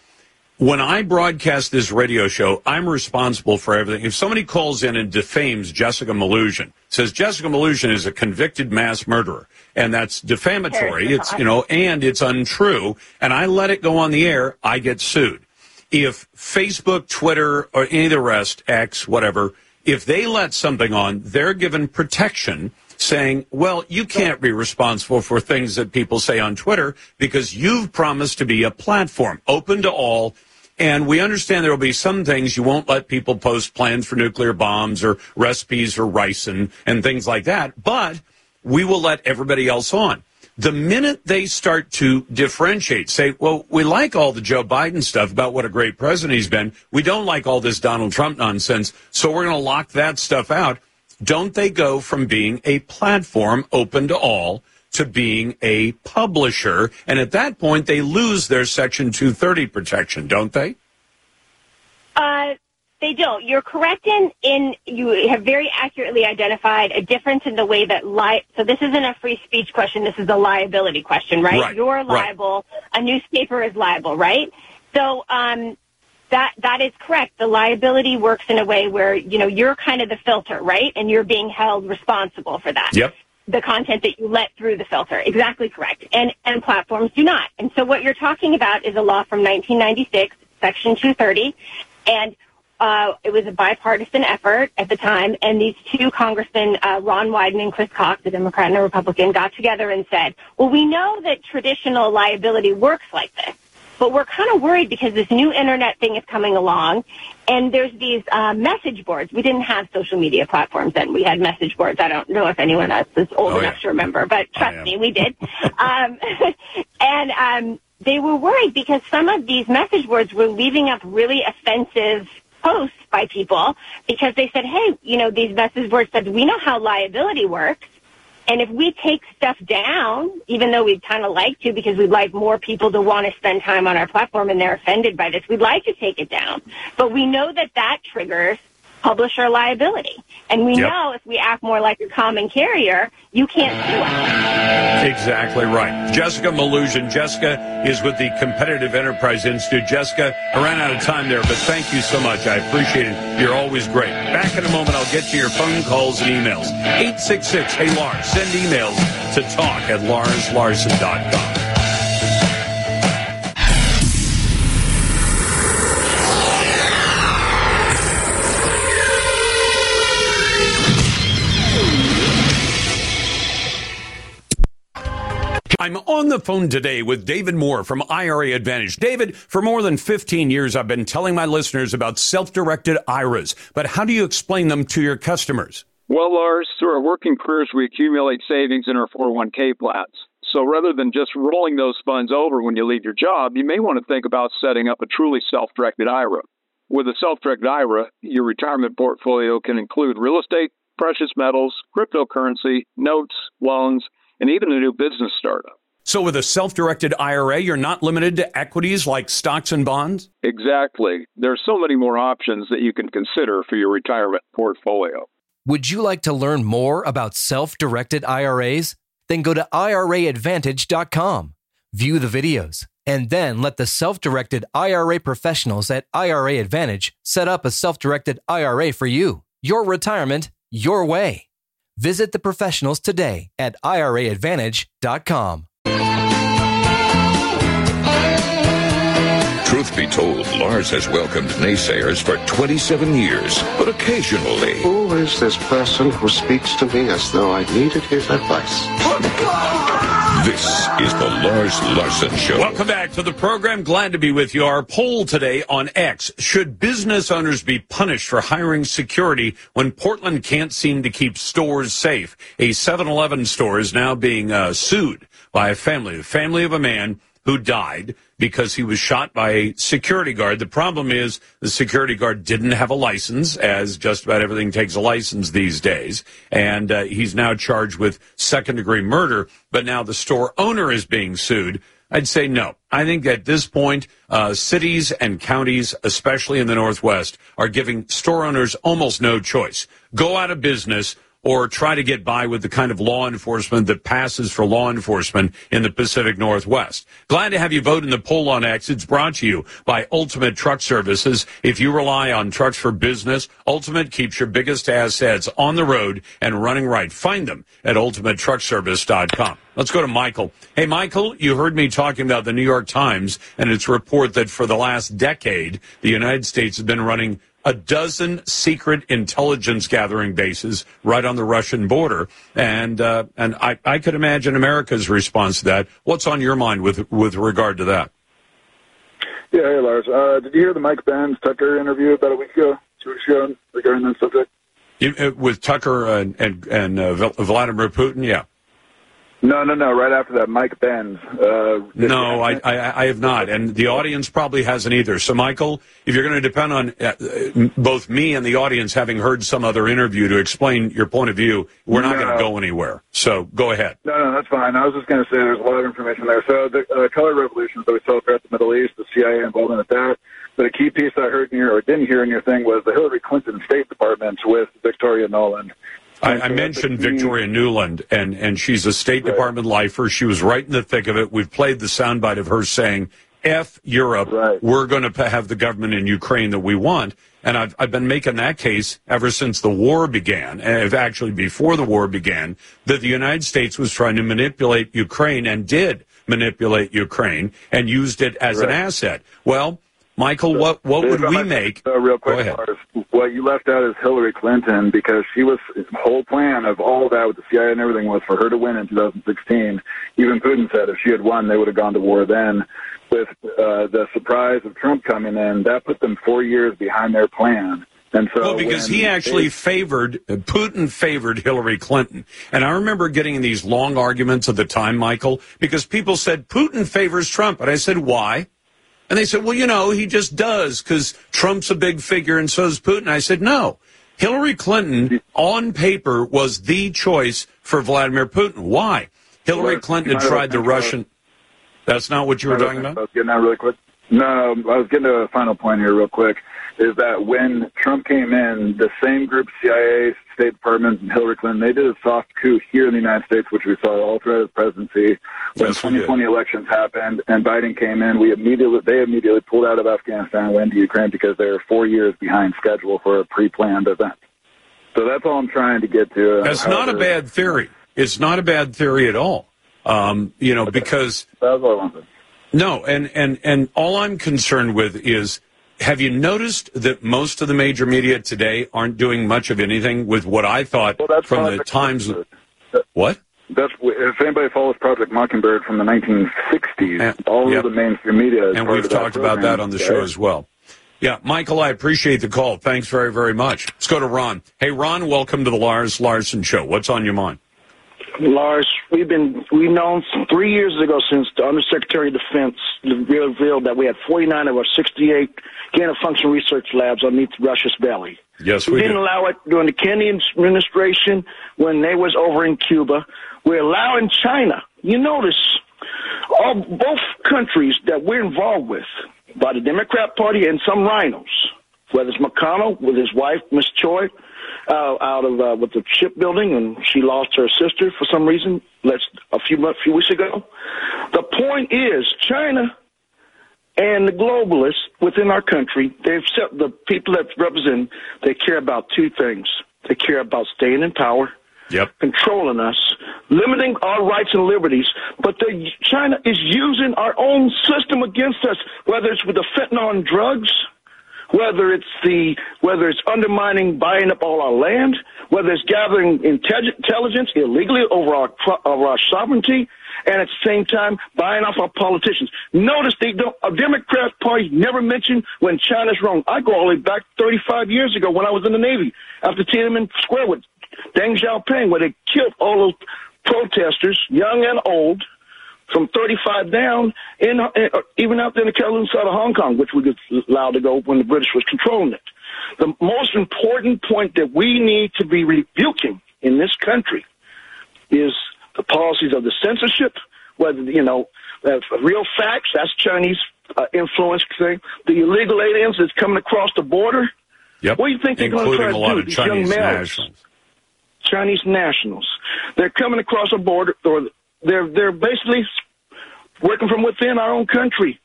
When I broadcast this radio show, I'm responsible for everything. If somebody calls in and defames Jessica Melugin, says Jessica Melugin is a convicted mass murderer, and that's defamatory, it's, you know, and it's untrue, and I let it go on the air, I get sued. If Facebook, Twitter, or any of the rest, X, whatever, if they let something on, they're given protection saying, well, you can't be responsible for things that people say on Twitter because you've promised to be a platform open to all. And we understand there will be some things you won't let people post plans for nuclear bombs or recipes for ricin and things like that, but we will let everybody else on. The minute they start to differentiate, say, well, we like all the Joe Biden stuff about what a great president he's been. We don't like all this Donald Trump nonsense. So we're going to lock that stuff out. Don't they go from being a platform open to all to being a publisher? And at that point, they lose their Section 230 protection, don't they? Uh, they don't. You're correct in, in you have very accurately identified a difference in the way that li- so this isn't a free speech question, this is a liability question, right? Right, You're right. liable, a newspaper is liable, right? So um that that is correct. The liability works in a way where, you know, you're kind of the filter, right? And you're being held responsible for that Yep. the content that you let through the filter. Exactly correct. And and platforms do not. And so what you're talking about is a law from 1996, Section 230, and uh, it was a bipartisan effort at the time. And these two congressmen, uh, Ron Wyden and Chris Cox, a Democrat and a Republican, got together and said, "Well, we know that traditional liability works like this." But we're kind of worried because this new internet thing is coming along, and there's these uh, message boards. We didn't have social media platforms then. We had message boards. I don't know if anyone else is old Oh, enough yeah. to remember, but trust me, we did. um, and um, they were worried because some of these message boards were leaving up really offensive posts by people because they said, hey, you know, these message boards said, we know how liability works. And if we take stuff down, even though we'd kind of like to because we'd like more people to want to spend time on our platform and they're offended by this, we'd like to take it down. But we know that that triggers publisher liability. And we Yep. know if we act more like a common carrier, you can't sue us. Exactly right. Jessica Melugin. Jessica is with the Competitive Enterprise Institute. Jessica, I ran out of time there, but thank you so much. I appreciate it. You're always great. Back in a moment, I'll get to your phone calls and emails. 866 Hey Lars. Send emails to talk at larslarson.com. I'm on the phone today with David Moore from IRA Advantage. David, for more than 15 years, I've been telling my listeners about self directed IRAs, but how do you explain them to your customers? Well, Lars, through our working careers, we accumulate savings in our 401k plans. So rather than just rolling those funds over when you leave your job, you may want to think about setting up a truly self directed IRA. With a self directed IRA, your retirement portfolio can include real estate, precious metals, cryptocurrency, notes, loans, and even a new business startup. So, with a self directed IRA, you're not limited to equities like stocks and bonds? Exactly. There are so many more options that you can consider for your retirement portfolio. Would you like to learn more about self directed IRAs? Then go to IRAadvantage.com, view the videos, and then let the self directed IRA professionals at IRA Advantage set up a self directed IRA for you. Your retirement, your way. Visit the professionals today at IRAadvantage.com. Truth be told, Lars has welcomed naysayers for 27 years, but occasionally. Who is this person who speaks to me as though I needed his advice? This is the Lars Larson Show. Welcome back to the program. Glad to be with you. Our poll today on X. Should business owners be punished for hiring security when Portland can't seem to keep stores safe? A 7-Eleven store is now being uh, sued by a family, the family of a man who died because he was shot by a security guard. The problem is the security guard didn't have a license, as just about everything takes a license these days. And uh, he's now charged with second degree murder, but now the store owner is being sued. I'd say no. I think at this point, uh, cities and counties, especially in the Northwest, are giving store owners almost no choice. Go out of business or try to get by with the kind of law enforcement that passes for law enforcement in the Pacific Northwest. Glad to have you vote in the poll on X. It's brought to you by Ultimate Truck Services. If you rely on trucks for business, Ultimate keeps your biggest assets on the road and running right. Find them at ultimatetruckservice.com. Let's go to Michael. Hey, Michael, you heard me talking about the New York Times and its report that for the last decade, the United States has been running a dozen secret intelligence gathering bases right on the Russian border, and uh, and I, I could imagine America's response to that. What's on your mind with with regard to that? Yeah, hey Lars, uh, did you hear the Mike Benz Tucker interview about a week ago, two weeks ago, regarding that subject? You, uh, with Tucker and and, and uh, Vladimir Putin, yeah. No, no, no. Right after that, Mike Benz. Uh, no, I, I, I, have not, and the audience probably hasn't either. So, Michael, if you're going to depend on uh, both me and the audience having heard some other interview to explain your point of view, we're not no. going to go anywhere. So, go ahead. No, no, that's fine. I was just going to say there's a lot of information there. So, the uh, color revolutions that we saw throughout the Middle East, the CIA involvement with that. But a key piece I heard in your or didn't hear in your thing was the Hillary Clinton State Department with Victoria Nuland. I, I, mentioned Victoria Nuland, and, and she's a State right. Department lifer. She was right in the thick of it. We've played the soundbite of her saying, F Europe, right. we're going to have the government in Ukraine that we want. And I've, I've been making that case ever since the war began, eh, and actually before the war began, that the United States was trying to manipulate Ukraine and did manipulate Ukraine and used it as right. an asset. Well, Michael, so, what what would we make? Uh, real quick, what you left out is Hillary Clinton because she was the whole plan of all of that with the CIA and everything was for her to win in 2016. Even Putin said if she had won, they would have gone to war then. With uh, the surprise of Trump coming in, that put them four years behind their plan. And so well, because he actually they, favored Putin favored Hillary Clinton, and I remember getting these long arguments at the time, Michael, because people said Putin favors Trump, and I said why? And they said, well, you know, he just does because Trump's a big figure and so is Putin. I said, no. Hillary Clinton, on paper, was the choice for Vladimir Putin. Why? Hillary Clinton had tried the uh, Russian. That's not what you were talking about? I was getting that really quick. No, I was getting to a final point here real quick is that when Trump came in, the same group, CIA, State Department, and Hillary Clinton, they did a soft coup here in the United States, which we saw all throughout his presidency. When yes, 2020 elections happened and Biden came in, we immediately they immediately pulled out of Afghanistan and went to Ukraine because they were four years behind schedule for a pre-planned event. So that's all I'm trying to get to. Uh, that's not a bad theory. It's not a bad theory at all. Um, you know, okay. because that's all I wanted. No, and and and all I'm concerned with is have you noticed that most of the major media today aren't doing much of anything with what I thought well, from the times? What? That's if anybody follows Project Mockingbird from the 1960s, and, all yep. of the mainstream media, and we've talked about that on the show as well. Yeah, Michael, I appreciate the call. Thanks very, very much. Let's go to Ron. Hey, Ron, welcome to the Lars Larson Show. What's on your mind? Lars, we've been we've known three years ago since the Undersecretary of Defense revealed that we had 49 of our 68 gain of function research labs underneath Russia's belly. Yes, we, we didn't did. allow it during the Kennedy administration when they was over in Cuba. We're allowing China. You notice all both countries that we're involved with by the Democrat Party and some RINOs, whether it's McConnell with his wife, Miss Choi, uh, out of uh, with the shipbuilding, and she lost her sister for some reason. Let's a few months, few weeks ago. The point is, China and the globalists within our country, they've set the people that represent. They care about two things. They care about staying in power. Yep. Controlling us, limiting our rights and liberties, but the, China is using our own system against us, whether it's with the fentanyl and drugs, whether it's the whether it's undermining, buying up all our land, whether it's gathering intelligence illegally over our over our sovereignty, and at the same time buying off our politicians. Notice the. A uh, Democrat Party never mentioned when China's wrong. I go all the way back 35 years ago when I was in the Navy after Tiananmen Square with Deng Xiaoping, where they killed all those protesters, young and old from 35 down, in, in uh, even out there in the Kowloon side of Hong Kong, which we were allowed to go when the British was controlling it. The most important point that we need to be rebuking in this country is the policies of the censorship, whether, you know, uh, real facts, that's Chinese uh, influence thing, the illegal aliens that's coming across the border. Yep. What do you think they're going to try to do? These Chinese young males, nationals. Chinese nationals. They're coming across the border, or they're they're basically working from within our own country,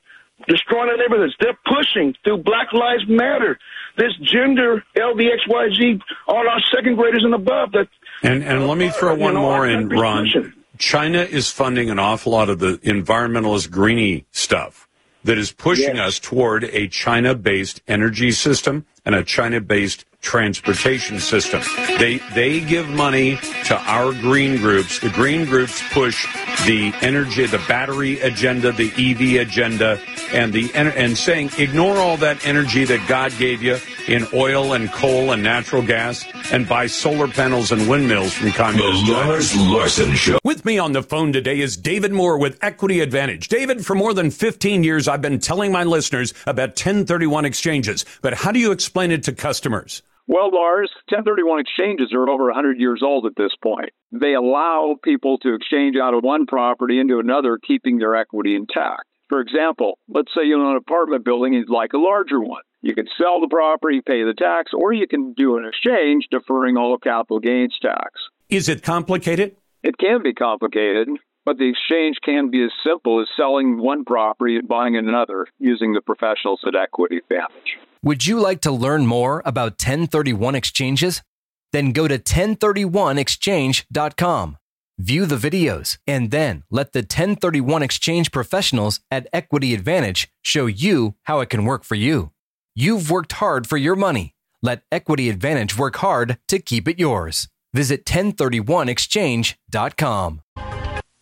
destroying our neighborhoods. They're pushing through Black Lives Matter, this gender LDXYZ on our second graders and above. That and and let me throw one know, more in, Ron. pushing. China is funding an awful lot of the environmentalist greeny stuff that is pushing Yes. us toward a China-based energy system and a China-based transportation system. They they give money to our green groups. The green groups push the energy, the battery agenda, the EV agenda, and the and saying ignore all that energy that God gave you in oil and coal and natural gas, and buy solar panels and windmills from communist. The Lars Larson Show. With me on the phone today is David Moore with Equity Advantage. David, for more than 15 years, I've been telling my listeners about 1031 exchanges, but how do you explain it to customers? Well, Lars, 1031 exchanges are over 100 years old at this point. They allow people to exchange out of one property into another, keeping their equity intact. For example, let's say you own an apartment building and you'd like a larger one. You can sell the property, pay the tax, or you can do an exchange, deferring all capital gains tax. Is it complicated? It can be complicated, but the exchange can be as simple as selling one property and buying another using the professionals at Equity Advantage. Would you like to learn more about 1031 exchanges? Then go to 1031exchange.com. View the videos and then let the 1031 exchange professionals at Equity Advantage show you how it can work for you. You've worked hard for your money. Let Equity Advantage work hard to keep it yours. Visit 1031exchange.com.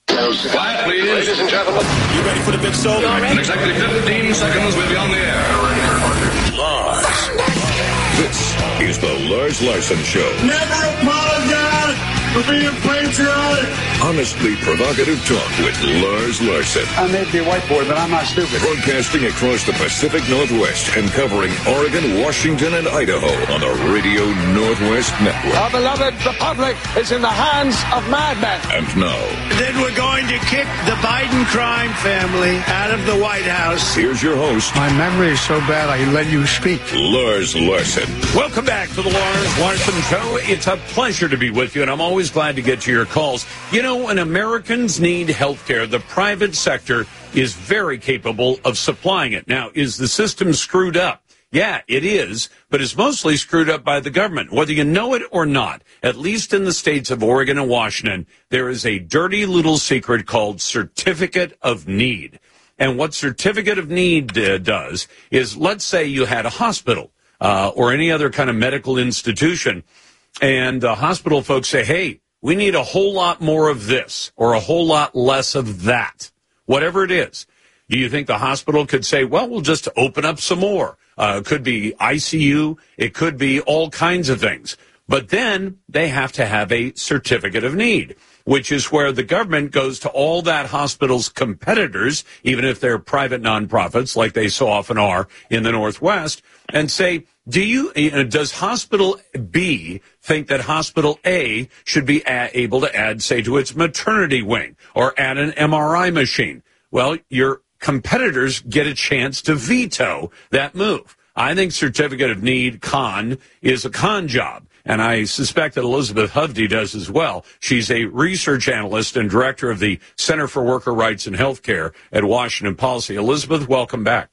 Quiet, please. Ladies and gentlemen. You ready for the big show? In exactly 15 seconds, we'll be on the air. The Lars Larson Show. Never apologize for being patriotic. Honestly provocative talk with Lars Larson. I may be a white boy, but I'm not stupid. Broadcasting across the Pacific Northwest and covering Oregon, Washington, and Idaho on the Radio Northwest Network. Our beloved republic is in the hands of madmen. And now, Then we're going to kick the Biden crime family out of the White House. here's your host, My memory is so bad I let you speak. Lars Larson. Welcome back to the Lars Larson Show. It's a pleasure to be with you, and I'm always glad to get to your calls. You know, when Americans need health care, the private sector is very capable of supplying it. Now, is the system screwed up? Yeah, it is, but it's mostly screwed up by the government. Whether you know it or not, at least in the states of Oregon and Washington, there is a dirty little secret called Certificate of Need. And what Certificate of Need uh, does is, let's say you had a hospital uh, or any other kind of medical institution, and the hospital folks say, hey, we need a whole lot more of this or a whole lot less of that, whatever it is. Do you think the hospital could say, well, we'll just open up some more? Uh, it could be ICU. It could be all kinds of things. But then they have to have a certificate of need, which is where the government goes to all that hospital's competitors, even if they're private nonprofits like they so often are in the Northwest, and say, do you, does hospital B think that hospital A should be able to add, say, to its maternity wing or add an MRI machine? Well, your competitors get a chance to veto that move. I think certificate of need con is a con job. And I suspect that Elizabeth Hovde does as well. She's a research analyst and director of the Center for Worker Rights and Healthcare at Washington Policy. Elizabeth, welcome back.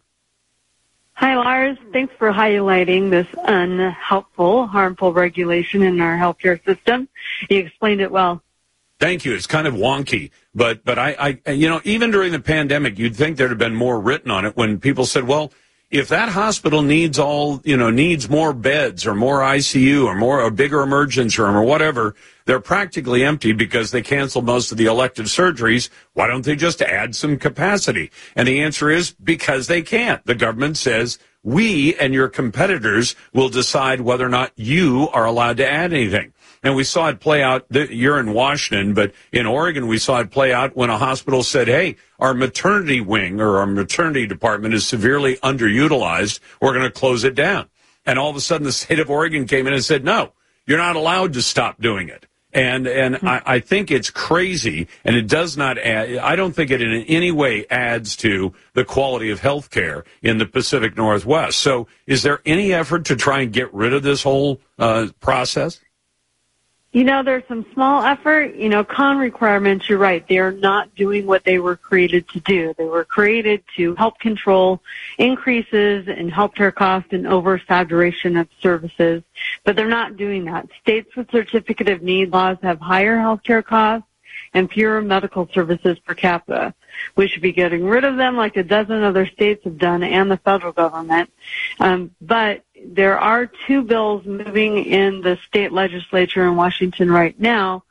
Hi, Lars. Thanks for highlighting this unhelpful, harmful regulation in our healthcare system. You explained it well. Thank you. It's kind of wonky, but but I, I you know even during the pandemic, you'd think there'd have been more written on it when people said, well, if that hospital needs all, you know, needs more beds or more ICU or more, a bigger emergency room or whatever, they're practically empty because they canceled most of the elective surgeries. Why don't they just add some capacity? And the answer is because they can't. The government says we and your competitors will decide whether or not you are allowed to add anything. And we saw it play out. You're in Washington, but in Oregon, we saw it play out when a hospital said, "Hey, our maternity wing or our maternity department is severely underutilized. We're going to close it down." And all of a sudden, the state of Oregon came in and said, "No, you're not allowed to stop doing it." And and I, I think it's crazy, and it does not add. I don't think it in any way adds to the quality of health care in the Pacific Northwest. So, is there any effort to try and get rid of this whole uh, process? You know, there's some small effort. You know, con requirements, you're right. They are not doing what they were created to do. They were created to help control increases in healthcare costs and oversaturation of services, but they're not doing that. States with certificate of need laws have higher healthcare costs and fewer medical services per capita. We should be getting rid of them like a dozen other states have done and the federal government. Um, but there are two bills moving in the state legislature in Washington right now.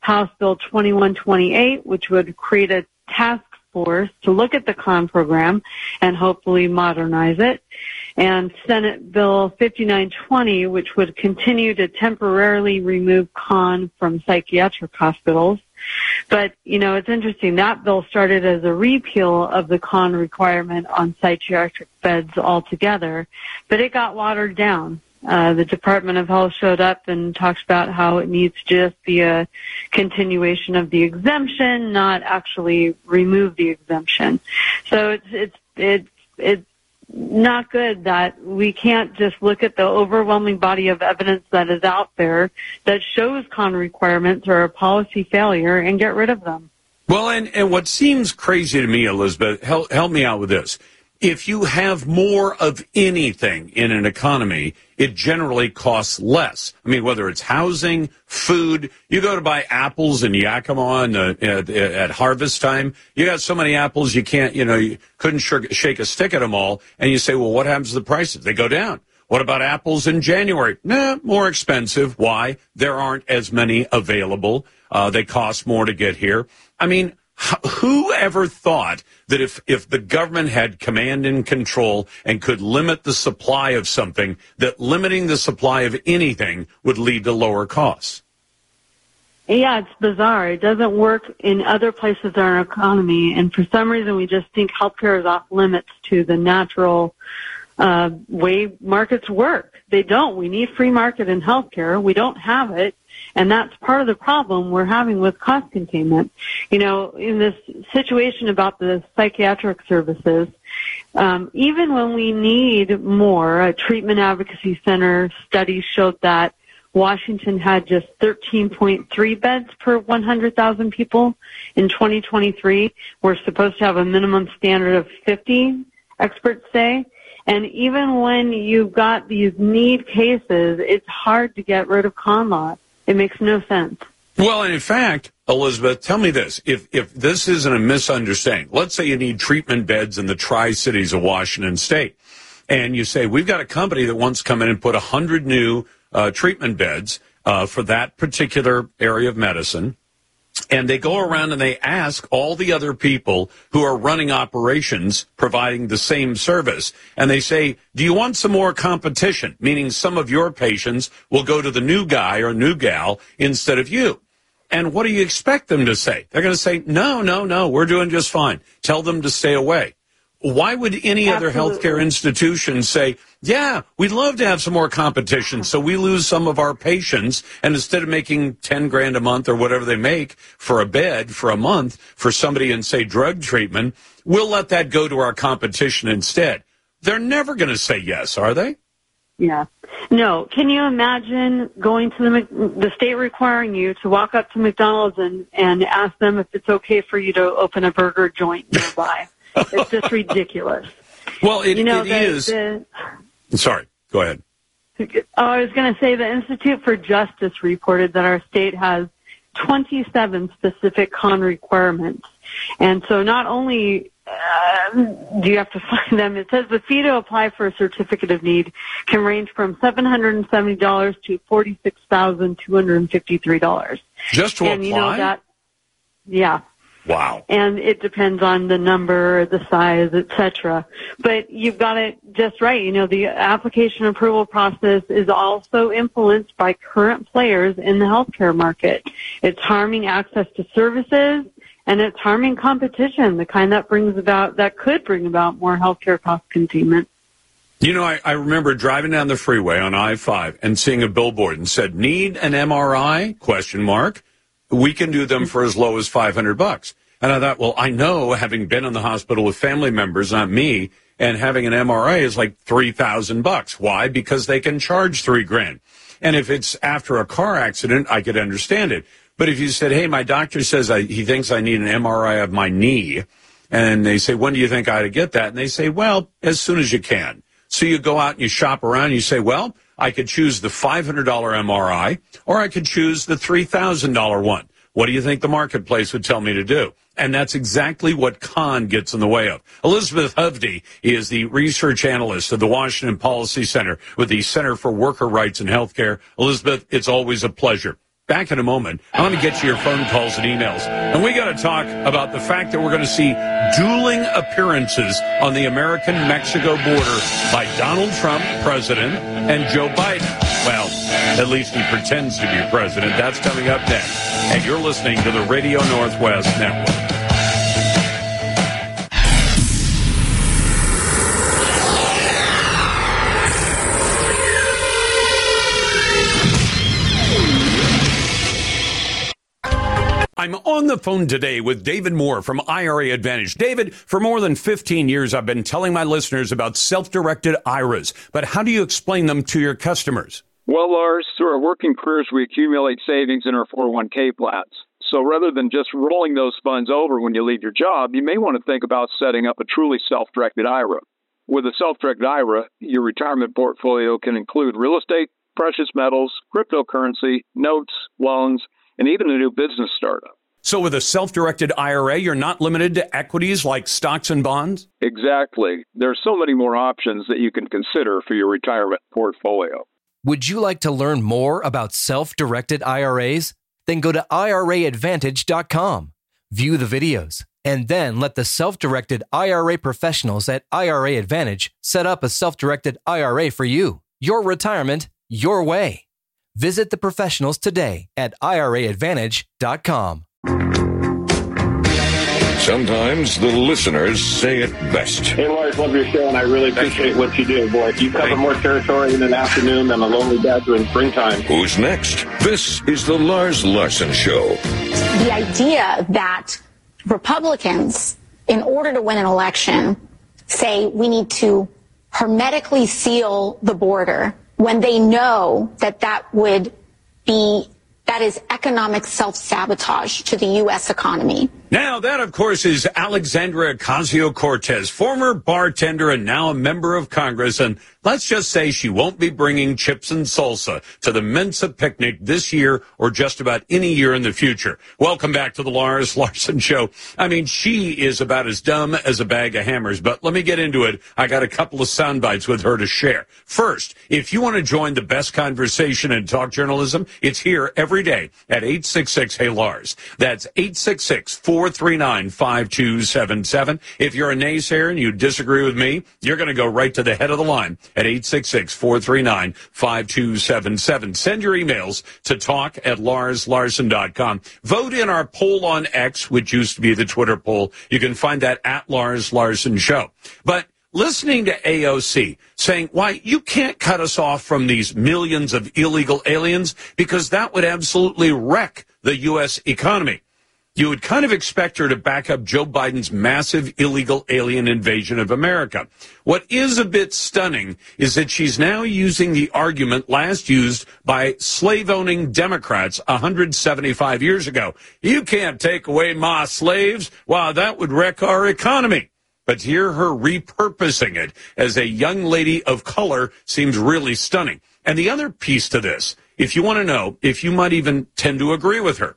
House Bill 2128, which would create a task force to look at the con program and hopefully modernize it. And Senate Bill 5920, which would continue to temporarily remove con from psychiatric hospitals. But, you know, it's interesting. That bill started as a repeal of the con requirement on psychiatric beds altogether, but it got watered down. Uh, the Department of Health showed up and talked about how it needs to just be a continuation of the exemption, not actually remove the exemption. So it's, it's, it's, it's not good that we can't just look at the overwhelming body of evidence that is out there that shows con requirements are a policy failure and get rid of them. Well, and, and what seems crazy to me, Elizabeth, help, help me out with this if you have more of anything in an economy, it generally costs less. I mean, whether it's housing, food, you go to buy apples in Yakima the, at, at, harvest time, you got so many apples you can't, you know, you couldn't shake a stick at them all. And you say, well, what happens to the prices? They go down. What about apples in January? Nah, more expensive. Why? There aren't as many available. Uh, they cost more to get here. I mean, who ever thought that if, if the government had command and control and could limit the supply of something, that limiting the supply of anything would lead to lower costs? Yeah, it's bizarre. It doesn't work in other places in our economy, and for some reason, we just think healthcare is off limits to the natural uh, way markets work. They don't. We need free market in healthcare. We don't have it. And that's part of the problem we're having with cost containment. You know, in this situation about the psychiatric services, um, even when we need more, a treatment advocacy center study showed that Washington had just 13.3 beds per 100,000 people in 2023. We're supposed to have a minimum standard of 50, experts say. And even when you've got these need cases, it's hard to get rid of con law. It makes no sense. Well, and in fact, Elizabeth, tell me this. If, if this isn't a misunderstanding, let's say you need treatment beds in the Tri-Cities of Washington State, and you say, we've got a company that wants to come in and put 100 new uh, treatment beds uh, for that particular area of medicine and they go around and they ask all the other people who are running operations providing the same service. And they say do you want some more competition? Meaning some of your patients will go to the new guy or new gal instead of you. And what do you expect them to say? They're going to say no no no we're doing just fine. Tell them to stay away why would any Absolutely. other healthcare institution say, yeah, we'd love to have some more competition so we lose some of our patients and instead of making 10 grand a month or whatever they make for a bed for a month for somebody in say drug treatment, we'll let that go to our competition instead. They're never going to say yes, are they? Yeah. No. Can you imagine going to the the state requiring you to walk up to McDonald's and and ask them if it's okay for you to open a burger joint nearby? It's just ridiculous. Well, it, you know, it the, is. The, Sorry, go ahead. Oh, I was going to say the Institute for Justice reported that our state has 27 specific con requirements. And so not only uh, do you have to find them? It says the fee to apply for a certificate of need can range from $770 to $46,253. Just to and apply? you know that, yeah. Wow. And it depends on the number, the size, etc. But you've got it just right. You know, the application approval process is also influenced by current players in the healthcare market. It's harming access to services and it's harming competition, the kind that brings about, that could bring about more healthcare cost containment. You know, I, I remember driving down the freeway on I-5 and seeing a billboard and said, need an MRI? Question mark. We can do them for as low as 500 bucks. And I thought, well, I know having been in the hospital with family members, not me, and having an MRI is like 3,000 bucks. Why? Because they can charge three grand. And if it's after a car accident, I could understand it. But if you said, hey, my doctor says I, he thinks I need an MRI of my knee, and they say, when do you think I ought to get that? And they say, well, as soon as you can. So you go out and you shop around and you say, well, I could choose the $500 MRI or I could choose the $3,000 one. What do you think the marketplace would tell me to do? And that's exactly what con gets in the way of. Elizabeth Hovde is the research analyst of the Washington Policy Center with the Center for Worker Rights and Healthcare. Elizabeth, it's always a pleasure. Back in a moment, I want to get to your phone calls and emails. And we got to talk about the fact that we're going to see dueling appearances on the American Mexico border by Donald Trump, president, and Joe Biden. Well, at least he pretends to be president. That's coming up next. And you're listening to the Radio Northwest Network. I'm on the phone today with David Moore from IRA Advantage. David, for more than 15 years, I've been telling my listeners about self-directed IRAs, but how do you explain them to your customers? Well, Lars, through our working careers, we accumulate savings in our 401k plans. So rather than just rolling those funds over when you leave your job, you may want to think about setting up a truly self-directed IRA. With a self-directed IRA, your retirement portfolio can include real estate, precious metals, cryptocurrency, notes, loans, and even a new business startup. So, with a self directed IRA, you're not limited to equities like stocks and bonds? Exactly. There are so many more options that you can consider for your retirement portfolio. Would you like to learn more about self directed IRAs? Then go to IRAadvantage.com, view the videos, and then let the self directed IRA professionals at IRA Advantage set up a self directed IRA for you, your retirement, your way. Visit the professionals today at IRAadvantage.com. Sometimes the listeners say it best. Hey, Lars, love your show, and I really appreciate what you do, boy. You cover more territory in an afternoon than a lonely badger in springtime. Who's next? This is the Lars Larson Show. The idea that Republicans, in order to win an election, say we need to hermetically seal the border when they know that that would be that is economic self-sabotage to the U.S. economy. Now, that, of course, is Alexandria Ocasio Cortez, former bartender and now a member of Congress. And let's just say she won't be bringing chips and salsa to the Mensa picnic this year or just about any year in the future. Welcome back to the Lars Larson Show. I mean, she is about as dumb as a bag of hammers, but let me get into it. I got a couple of sound bites with her to share. First, if you want to join the best conversation in talk journalism, it's here every day at 866 Hey Lars. That's 866 439 5277. If you're a naysayer and you disagree with me, you're going to go right to the head of the line at 866 439 5277. Send your emails to talk at larslarson.com. Vote in our poll on X, which used to be the Twitter poll. You can find that at Lars Larson Show. But listening to AOC saying, why, you can't cut us off from these millions of illegal aliens because that would absolutely wreck the U.S. economy. You would kind of expect her to back up Joe Biden's massive illegal alien invasion of America. What is a bit stunning is that she's now using the argument last used by slave owning Democrats 175 years ago. You can't take away my slaves. Wow, that would wreck our economy. But hear her repurposing it as a young lady of color seems really stunning. And the other piece to this, if you want to know if you might even tend to agree with her,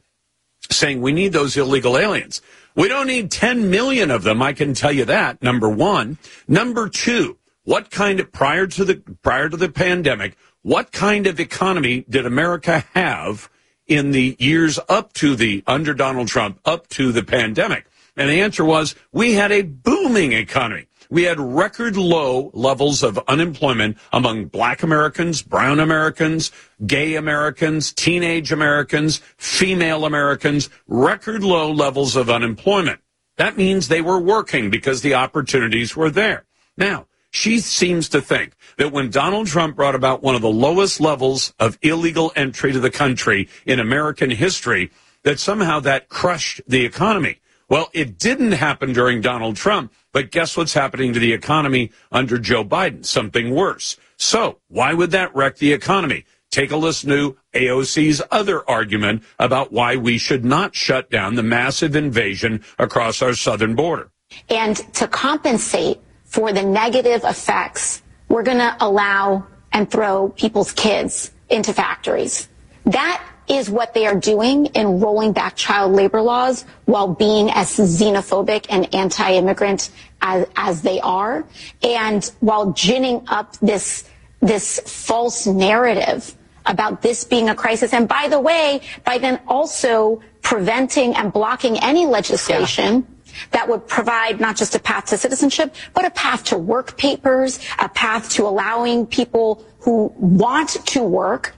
saying we need those illegal aliens. We don't need 10 million of them. I can tell you that. Number one. Number two, what kind of, prior to the, prior to the pandemic, what kind of economy did America have in the years up to the, under Donald Trump, up to the pandemic? And the answer was, we had a booming economy. We had record low levels of unemployment among black Americans, brown Americans, gay Americans, teenage Americans, female Americans, record low levels of unemployment. That means they were working because the opportunities were there. Now, she seems to think that when Donald Trump brought about one of the lowest levels of illegal entry to the country in American history, that somehow that crushed the economy. Well, it didn't happen during Donald Trump, but guess what's happening to the economy under Joe Biden? Something worse. So why would that wreck the economy? Take a listen to AOC's other argument about why we should not shut down the massive invasion across our southern border. And to compensate for the negative effects, we're going to allow and throw people's kids into factories. That is what they are doing in rolling back child labor laws while being as xenophobic and anti-immigrant as, as they are. And while ginning up this, this false narrative about this being a crisis. And by the way, by then also preventing and blocking any legislation yeah. that would provide not just a path to citizenship, but a path to work papers, a path to allowing people who want to work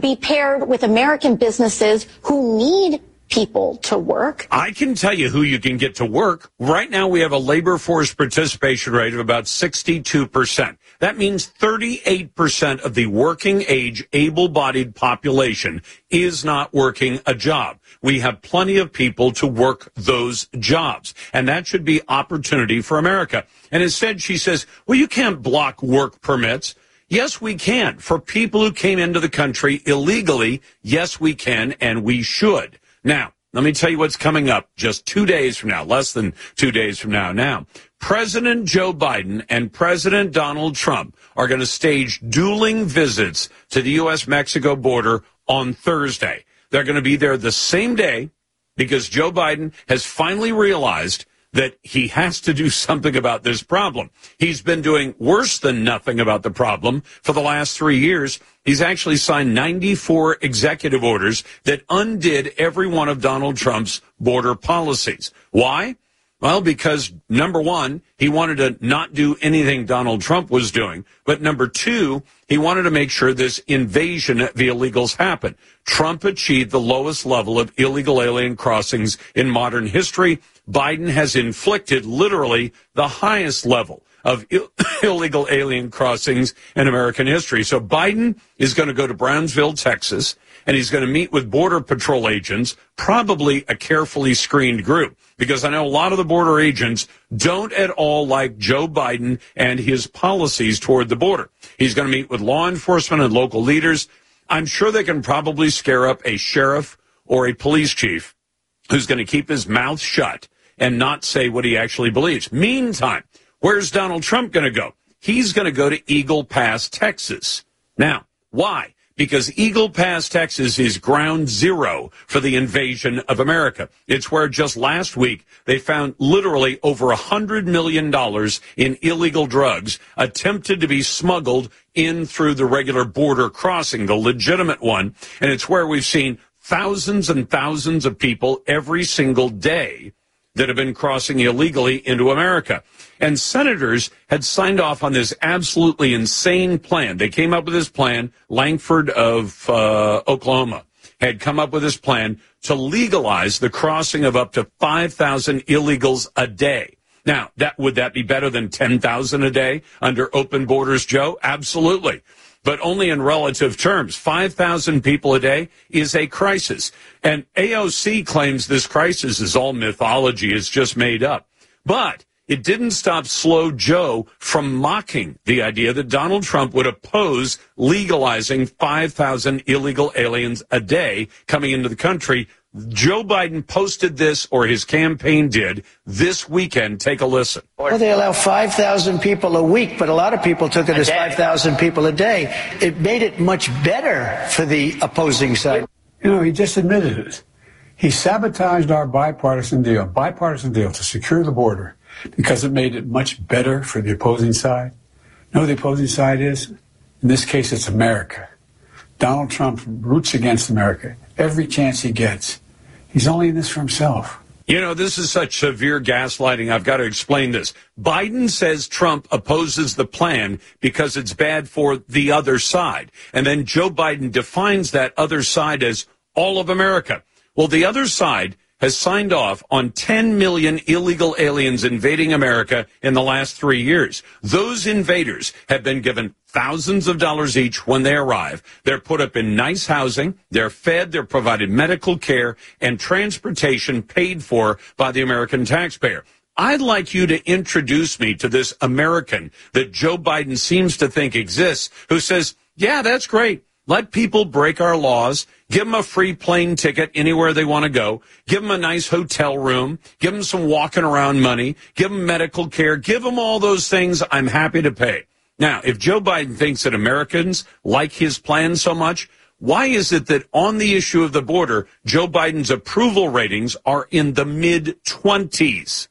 to be paired with American businesses who need people to work. I can tell you who you can get to work. Right now, we have a labor force participation rate of about 62%. That means 38% of the working age, able bodied population is not working a job. We have plenty of people to work those jobs. And that should be opportunity for America. And instead, she says, well, you can't block work permits. Yes, we can. For people who came into the country illegally, yes, we can and we should. Now, let me tell you what's coming up just two days from now, less than two days from now. Now, President Joe Biden and President Donald Trump are going to stage dueling visits to the U.S. Mexico border on Thursday. They're going to be there the same day because Joe Biden has finally realized that he has to do something about this problem. He's been doing worse than nothing about the problem for the last three years. He's actually signed 94 executive orders that undid every one of Donald Trump's border policies. Why? Well, because number one, he wanted to not do anything Donald Trump was doing. But number two, he wanted to make sure this invasion of the illegals happened. Trump achieved the lowest level of illegal alien crossings in modern history. Biden has inflicted literally the highest level of Ill- illegal alien crossings in American history. So Biden is going to go to Brownsville, Texas, and he's going to meet with Border Patrol agents, probably a carefully screened group, because I know a lot of the border agents don't at all like Joe Biden and his policies toward the border. He's going to meet with law enforcement and local leaders. I'm sure they can probably scare up a sheriff or a police chief who's going to keep his mouth shut and not say what he actually believes. Meantime, where's Donald Trump going to go? He's going to go to Eagle Pass, Texas. Now, why? Because Eagle Pass, Texas is ground zero for the invasion of America. It's where just last week they found literally over a hundred million dollars in illegal drugs attempted to be smuggled in through the regular border crossing, the legitimate one. And it's where we've seen thousands and thousands of people every single day that have been crossing illegally into America. And senators had signed off on this absolutely insane plan. They came up with this plan. Lankford of uh, Oklahoma had come up with this plan to legalize the crossing of up to 5,000 illegals a day. Now, that would that be better than 10,000 a day under open borders, Joe? Absolutely but only in relative terms. 5,000 people a day is a crisis. And AOC claims this crisis is all mythology, it's just made up. But it didn't stop Slow Joe from mocking the idea that Donald Trump would oppose legalizing 5,000 illegal aliens a day coming into the country Joe Biden posted this, or his campaign did, this weekend. Take a listen. Well, they allow 5,000 people a week, but a lot of people took it a as 5,000 people a day. It made it much better for the opposing side. You know, he just admitted it. He sabotaged our bipartisan deal, bipartisan deal to secure the border because it made it much better for the opposing side. You know the opposing side is? In this case, it's America. Donald Trump roots against America every chance he gets. He's only in this for himself. You know, this is such severe gaslighting. I've got to explain this. Biden says Trump opposes the plan because it's bad for the other side. And then Joe Biden defines that other side as all of America. Well, the other side has signed off on 10 million illegal aliens invading America in the last three years. Those invaders have been given thousands of dollars each when they arrive. They're put up in nice housing. They're fed. They're provided medical care and transportation paid for by the American taxpayer. I'd like you to introduce me to this American that Joe Biden seems to think exists who says, yeah, that's great. Let people break our laws. Give them a free plane ticket anywhere they want to go. Give them a nice hotel room. Give them some walking around money. Give them medical care. Give them all those things. I'm happy to pay. Now, if Joe Biden thinks that Americans like his plan so much, why is it that on the issue of the border, Joe Biden's approval ratings are in the mid 20s?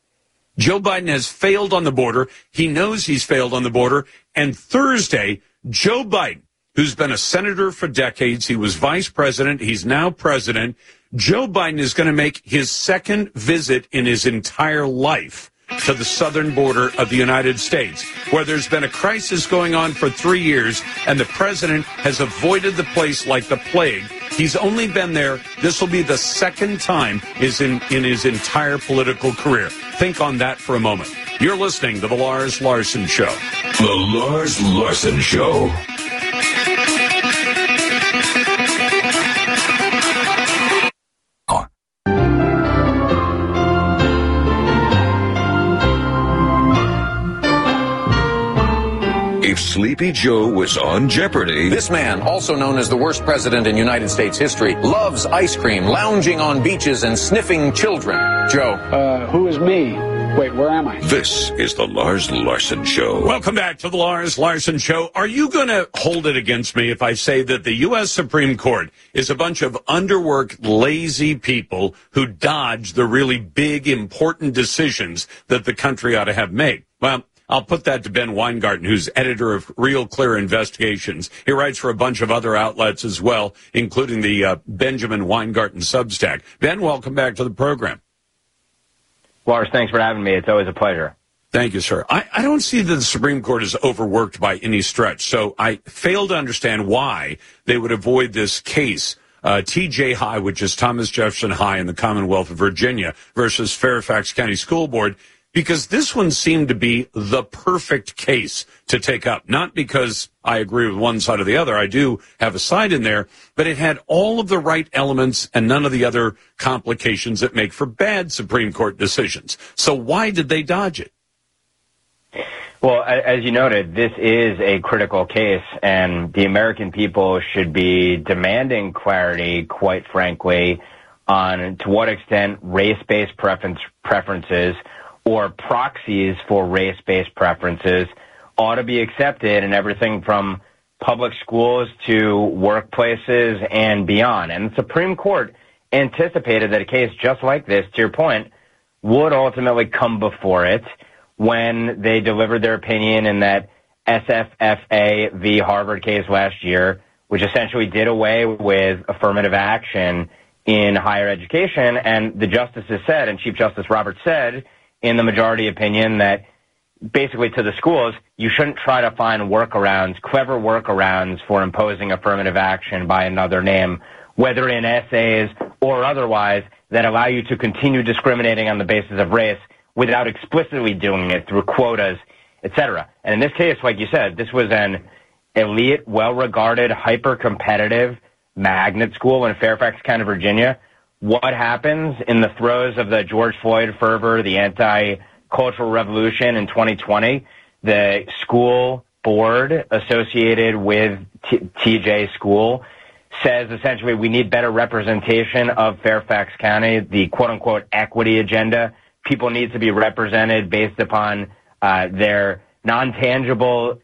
Joe Biden has failed on the border. He knows he's failed on the border. And Thursday, Joe Biden who's been a senator for decades. He was vice president. He's now president. Joe Biden is going to make his second visit in his entire life to the southern border of the United States, where there's been a crisis going on for three years, and the president has avoided the place like the plague. He's only been there. This will be the second time is in, in his entire political career. Think on that for a moment. You're listening to The Lars Larson Show. The Lars Larson Show. If Sleepy Joe was on Jeopardy. This man, also known as the worst president in United States history, loves ice cream, lounging on beaches, and sniffing children. Joe. Uh, who is me? Wait, where am I? This is the Lars Larson Show. Welcome back to the Lars Larson Show. Are you going to hold it against me if I say that the U.S. Supreme Court is a bunch of underworked, lazy people who dodge the really big, important decisions that the country ought to have made? Well, I'll put that to Ben Weingarten, who's editor of Real Clear Investigations. He writes for a bunch of other outlets as well, including the uh, Benjamin Weingarten Substack. Ben, welcome back to the program. Lars, thanks for having me. It's always a pleasure. Thank you, sir. I, I don't see that the Supreme Court is overworked by any stretch, so I fail to understand why they would avoid this case. Uh, TJ High, which is Thomas Jefferson High in the Commonwealth of Virginia versus Fairfax County School Board because this one seemed to be the perfect case to take up. Not because I agree with one side or the other. I do have a side in there, but it had all of the right elements and none of the other complications that make for bad Supreme Court decisions. So why did they dodge it? Well, as you noted, this is a critical case, and the American people should be demanding clarity, quite frankly, on to what extent race-based preference, preferences or proxies for race-based preferences ought to be accepted in everything from public schools to workplaces and beyond. And the Supreme Court anticipated that a case just like this, to your point, would ultimately come before it when they delivered their opinion in that SFFA v. Harvard case last year, which essentially did away with affirmative action in higher education. And the justices said, and Chief Justice Roberts said, in the majority opinion that basically to the schools, you shouldn't try to find workarounds, clever workarounds for imposing affirmative action by another name, whether in essays or otherwise, that allow you to continue discriminating on the basis of race without explicitly doing it through quotas, etc. And in this case, like you said, this was an elite, well-regarded, hyper-competitive magnet school in Fairfax County, Virginia, what happens in the throes of the George Floyd fervor, the anti-cultural revolution in 2020, the school board associated with T- TJ School says essentially we need better representation of Fairfax County, the quote unquote equity agenda. People need to be represented based upon uh, their non-tangible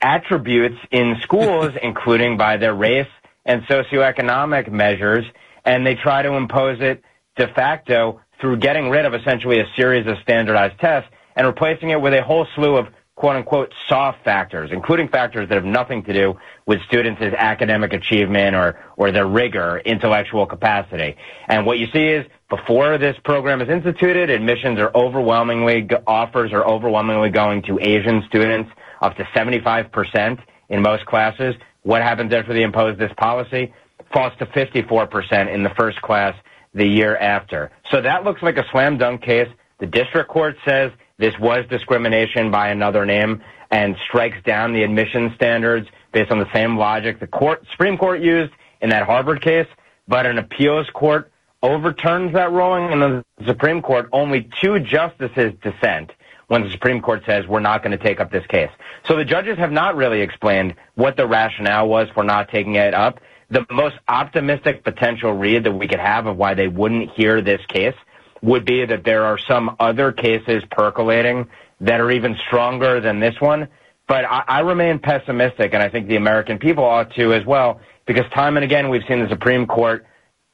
attributes in schools, including by their race and socioeconomic measures and they try to impose it de facto through getting rid of essentially a series of standardized tests and replacing it with a whole slew of quote unquote soft factors, including factors that have nothing to do with students' academic achievement or, or their rigor, intellectual capacity. And what you see is before this program is instituted, admissions are overwhelmingly, offers are overwhelmingly going to Asian students, up to 75% in most classes. What happens after they impose this policy? Falls to 54% in the first class the year after. So that looks like a slam dunk case. The district court says this was discrimination by another name and strikes down the admission standards based on the same logic the court, Supreme Court used in that Harvard case, but an appeals court overturns that ruling and the Supreme Court only two justices dissent when the Supreme Court says we're not going to take up this case. So the judges have not really explained what the rationale was for not taking it up. The most optimistic potential read that we could have of why they wouldn't hear this case would be that there are some other cases percolating that are even stronger than this one. But I, I remain pessimistic, and I think the American people ought to as well, because time and again we've seen the Supreme Court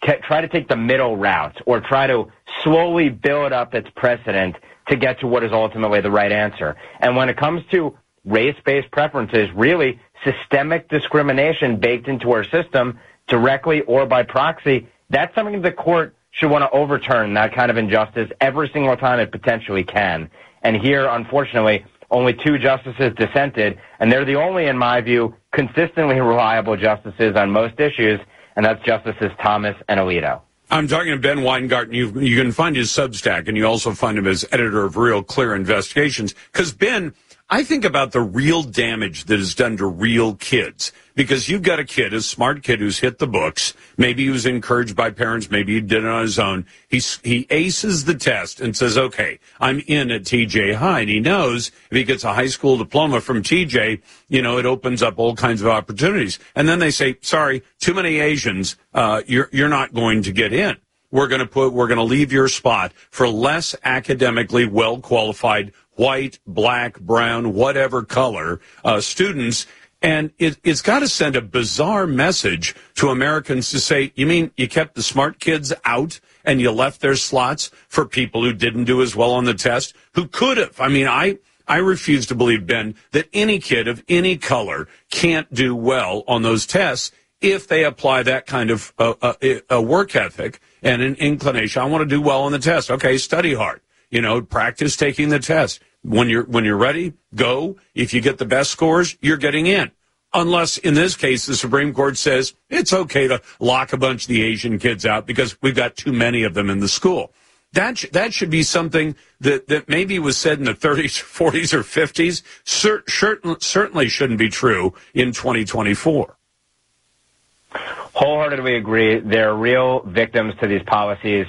t- try to take the middle route or try to slowly build up its precedent to get to what is ultimately the right answer. And when it comes to race-based preferences, really systemic discrimination baked into our system directly or by proxy, that's something the court should want to overturn that kind of injustice every single time it potentially can. And here, unfortunately, only two justices dissented, and they're the only, in my view, consistently reliable justices on most issues, and that's Justices Thomas and Alito. I'm talking to Ben Weingarten. You, you can find his Substack, and you also find him as editor of Real Clear Investigations. Because, Ben, I think about the real damage that is done to real kids because you've got a kid, a smart kid who's hit the books. Maybe he was encouraged by parents. Maybe he did it on his own. He's, he aces the test and says, okay, I'm in at TJ High. And he knows if he gets a high school diploma from TJ, you know, it opens up all kinds of opportunities. And then they say, sorry, too many Asians, uh, you're, you're not going to get in we're going to put we're going to leave your spot for less academically well qualified white, black, brown, whatever color uh, students. And it, it's got to send a bizarre message to Americans to say, you mean you kept the smart kids out and you left their slots for people who didn't do as well on the test, who could have? I mean, I, I refuse to believe, Ben, that any kid of any color can't do well on those tests if they apply that kind of uh, uh, uh work ethic and an inclination. I want to do well on the test. Okay, study hard you know, practice taking the test. When you're when you're ready, go. If you get the best scores, you're getting in. Unless in this case the Supreme Court says it's okay to lock a bunch of the Asian kids out because we've got too many of them in the school. That sh- that should be something that, that maybe was said in the 30s, 40s, or 50s. Cer- certainly shouldn't be true in 2024. Wholeheartedly agree. There are real victims to these policies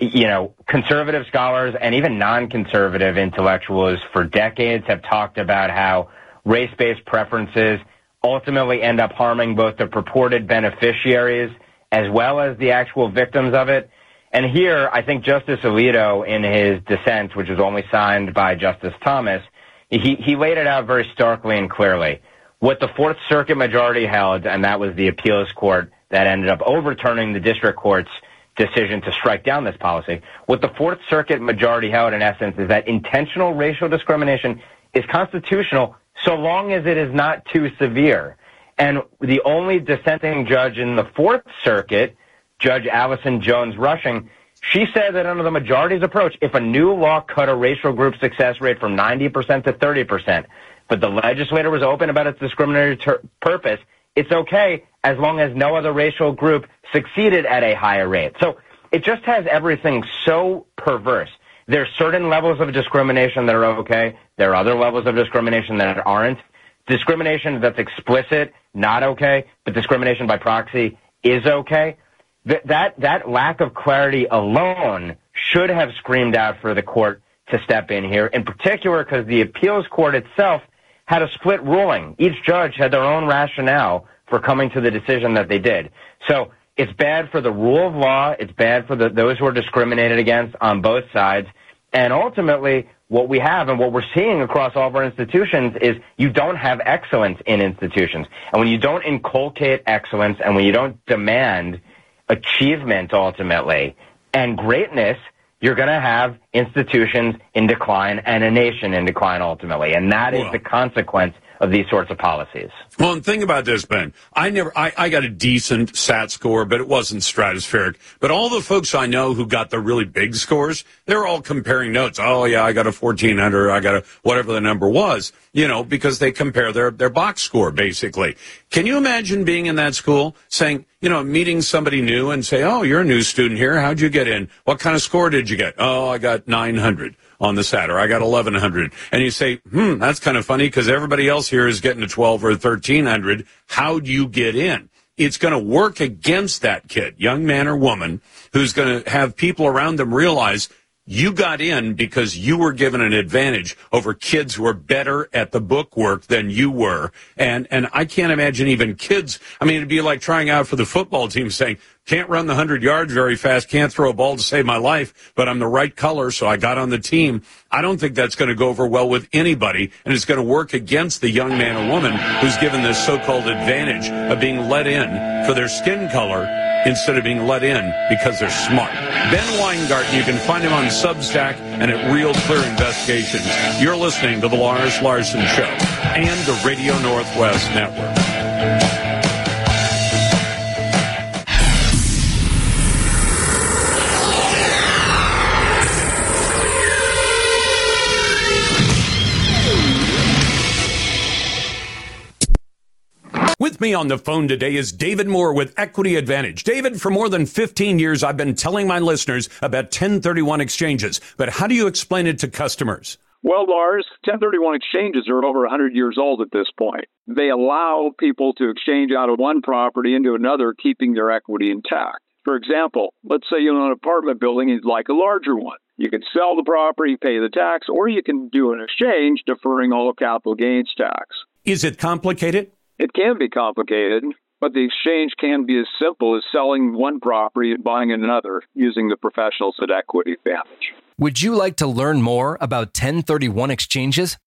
you know, conservative scholars and even non-conservative intellectuals for decades have talked about how race-based preferences ultimately end up harming both the purported beneficiaries as well as the actual victims of it. And here, I think Justice Alito, in his dissent, which was only signed by Justice Thomas, he, he laid it out very starkly and clearly. What the Fourth Circuit majority held, and that was the appeals court that ended up overturning the district court's decision to strike down this policy. What the Fourth Circuit majority held, in essence, is that intentional racial discrimination is constitutional so long as it is not too severe. And the only dissenting judge in the Fourth Circuit, Judge Allison Jones Rushing, she said that under the majority's approach, if a new law cut a racial group success rate from 90% to 30%, but the legislator was open about its discriminatory ter- purpose, it's okay as long as no other racial group succeeded at a higher rate. So it just has everything so perverse. There's certain levels of discrimination that are okay. There are other levels of discrimination that aren't. Discrimination that's explicit, not okay, but discrimination by proxy is okay. That, that, that lack of clarity alone should have screamed out for the court to step in here, in particular because the appeals court itself had a split ruling. Each judge had their own rationale for coming to the decision that they did. So it's bad for the rule of law. It's bad for the, those who are discriminated against on both sides. And ultimately, what we have and what we're seeing across all of our institutions is you don't have excellence in institutions. And when you don't inculcate excellence and when you don't demand achievement ultimately, and greatness, you're going to have institutions in decline and a nation in decline ultimately. And that is the consequence of these sorts of policies. Well, and think about this, Ben. I never, I, I got a decent SAT score, but it wasn't stratospheric. But all the folks I know who got the really big scores, they're all comparing notes. Oh yeah, I got a 1400, I got a, whatever the number was, you know, because they compare their, their box score, basically. Can you imagine being in that school saying, you know, meeting somebody new and say, oh, you're a new student here. How'd you get in? What kind of score did you get? Oh, I got 900 on the SAT, or I got 1100. And you say, hmm, that's kind of funny because everybody else here is getting a 12 or 1300. How do you get in? It's going to work against that kid, young man or woman, who's going to have people around them realize you got in because you were given an advantage over kids who are better at the book work than you were. And, and I can't imagine even kids. I mean, it'd be like trying out for the football team saying, can't run the hundred yards very fast, can't throw a ball to save my life, but I'm the right color, so I got on the team. I don't think that's going to go over well with anybody, and it's going to work against the young man or woman who's given this so-called advantage of being let in for their skin color instead of being let in because they're smart. Ben Weingarten, you can find him on Substack and at Real Clear Investigations. You're listening to the Lars Larson Show and the Radio Northwest Network. With me on the phone today is David Moore with Equity Advantage. David, for more than 15 years, I've been telling my listeners about 1031 exchanges, but how do you explain it to customers? Well, Lars, 1031 exchanges are over 100 years old at this point. They allow people to exchange out of one property into another, keeping their equity intact. For example, let's say you own an apartment building and you'd like a larger one. You can sell the property, pay the tax, or you can do an exchange deferring all capital gains tax. Is it complicated? It can be complicated, but the exchange can be as simple as selling one property and buying another using the professionals at Equity Advantage. Would you like to learn more about 1031 exchanges?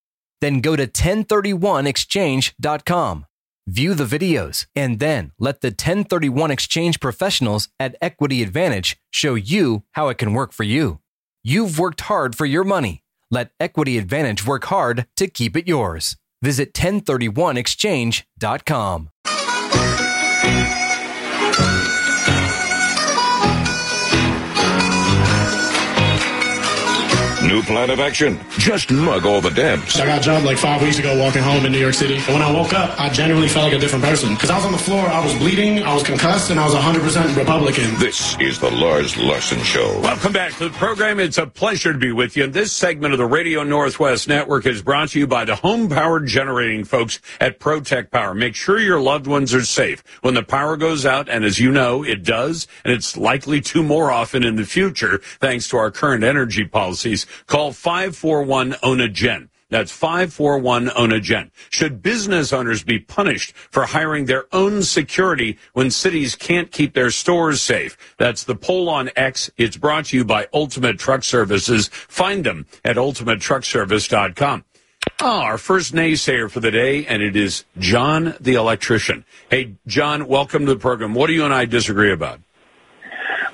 Then go to 1031exchange.com. View the videos and then let the 1031 exchange professionals at Equity Advantage show you how it can work for you. You've worked hard for your money. Let Equity Advantage work hard to keep it yours. Visit 1031exchange.com. New plan of action. Just mug all the debts. I got a job like five weeks ago walking home in New York City. And when I woke up, I genuinely felt like a different person. Because I was on the floor, I was bleeding, I was concussed, and I was 100% Republican. This is the Lars Larson Show. Welcome back to the program. It's a pleasure to be with you. And This segment of the Radio Northwest Network is brought to you by the home power generating folks at Protect Power. Make sure your loved ones are safe when the power goes out, and as you know, it does, and it's likely to more often in the future, thanks to our current energy policies. Call 541 ONA-GEN. That's 541 ONA-GEN. Should business owners be punished for hiring their own security when cities can't keep their stores safe? That's the poll on X. It's brought to you by Ultimate Truck Services. Find them at ultimatetruckservice.com. Ah, our first naysayer for the day, and it is John the electrician. Hey, John, welcome to the program. What do you and I disagree about?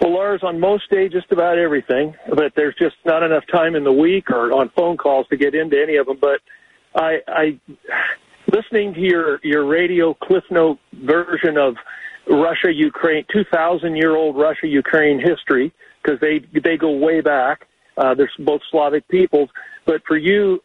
Well, Lars, on most days, just about everything, but there's just not enough time in the week or on phone calls to get into any of them. But I, I listening to your your radio cliff note version of Russia Ukraine, 2,000 year old Russia Ukraine history, because they they go way back. Uh, there's both Slavic peoples, but for you,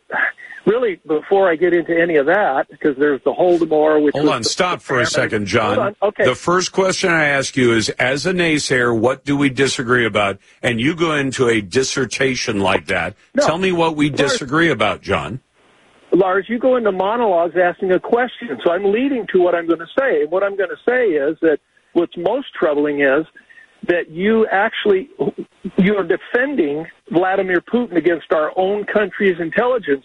really, before I get into any of that, because there's the Holodomor, which Hold on, the- stop the for a second, John. Okay. The first question I ask you is, as a naysayer, what do we disagree about? And you go into a dissertation like that. Tell me what we disagree about, John. Lars, you go into monologues asking a question, so I'm leading to what I'm going to say. What I'm going to say is that what's most troubling is that you actually you are defending Vladimir Putin against our own country's intelligence.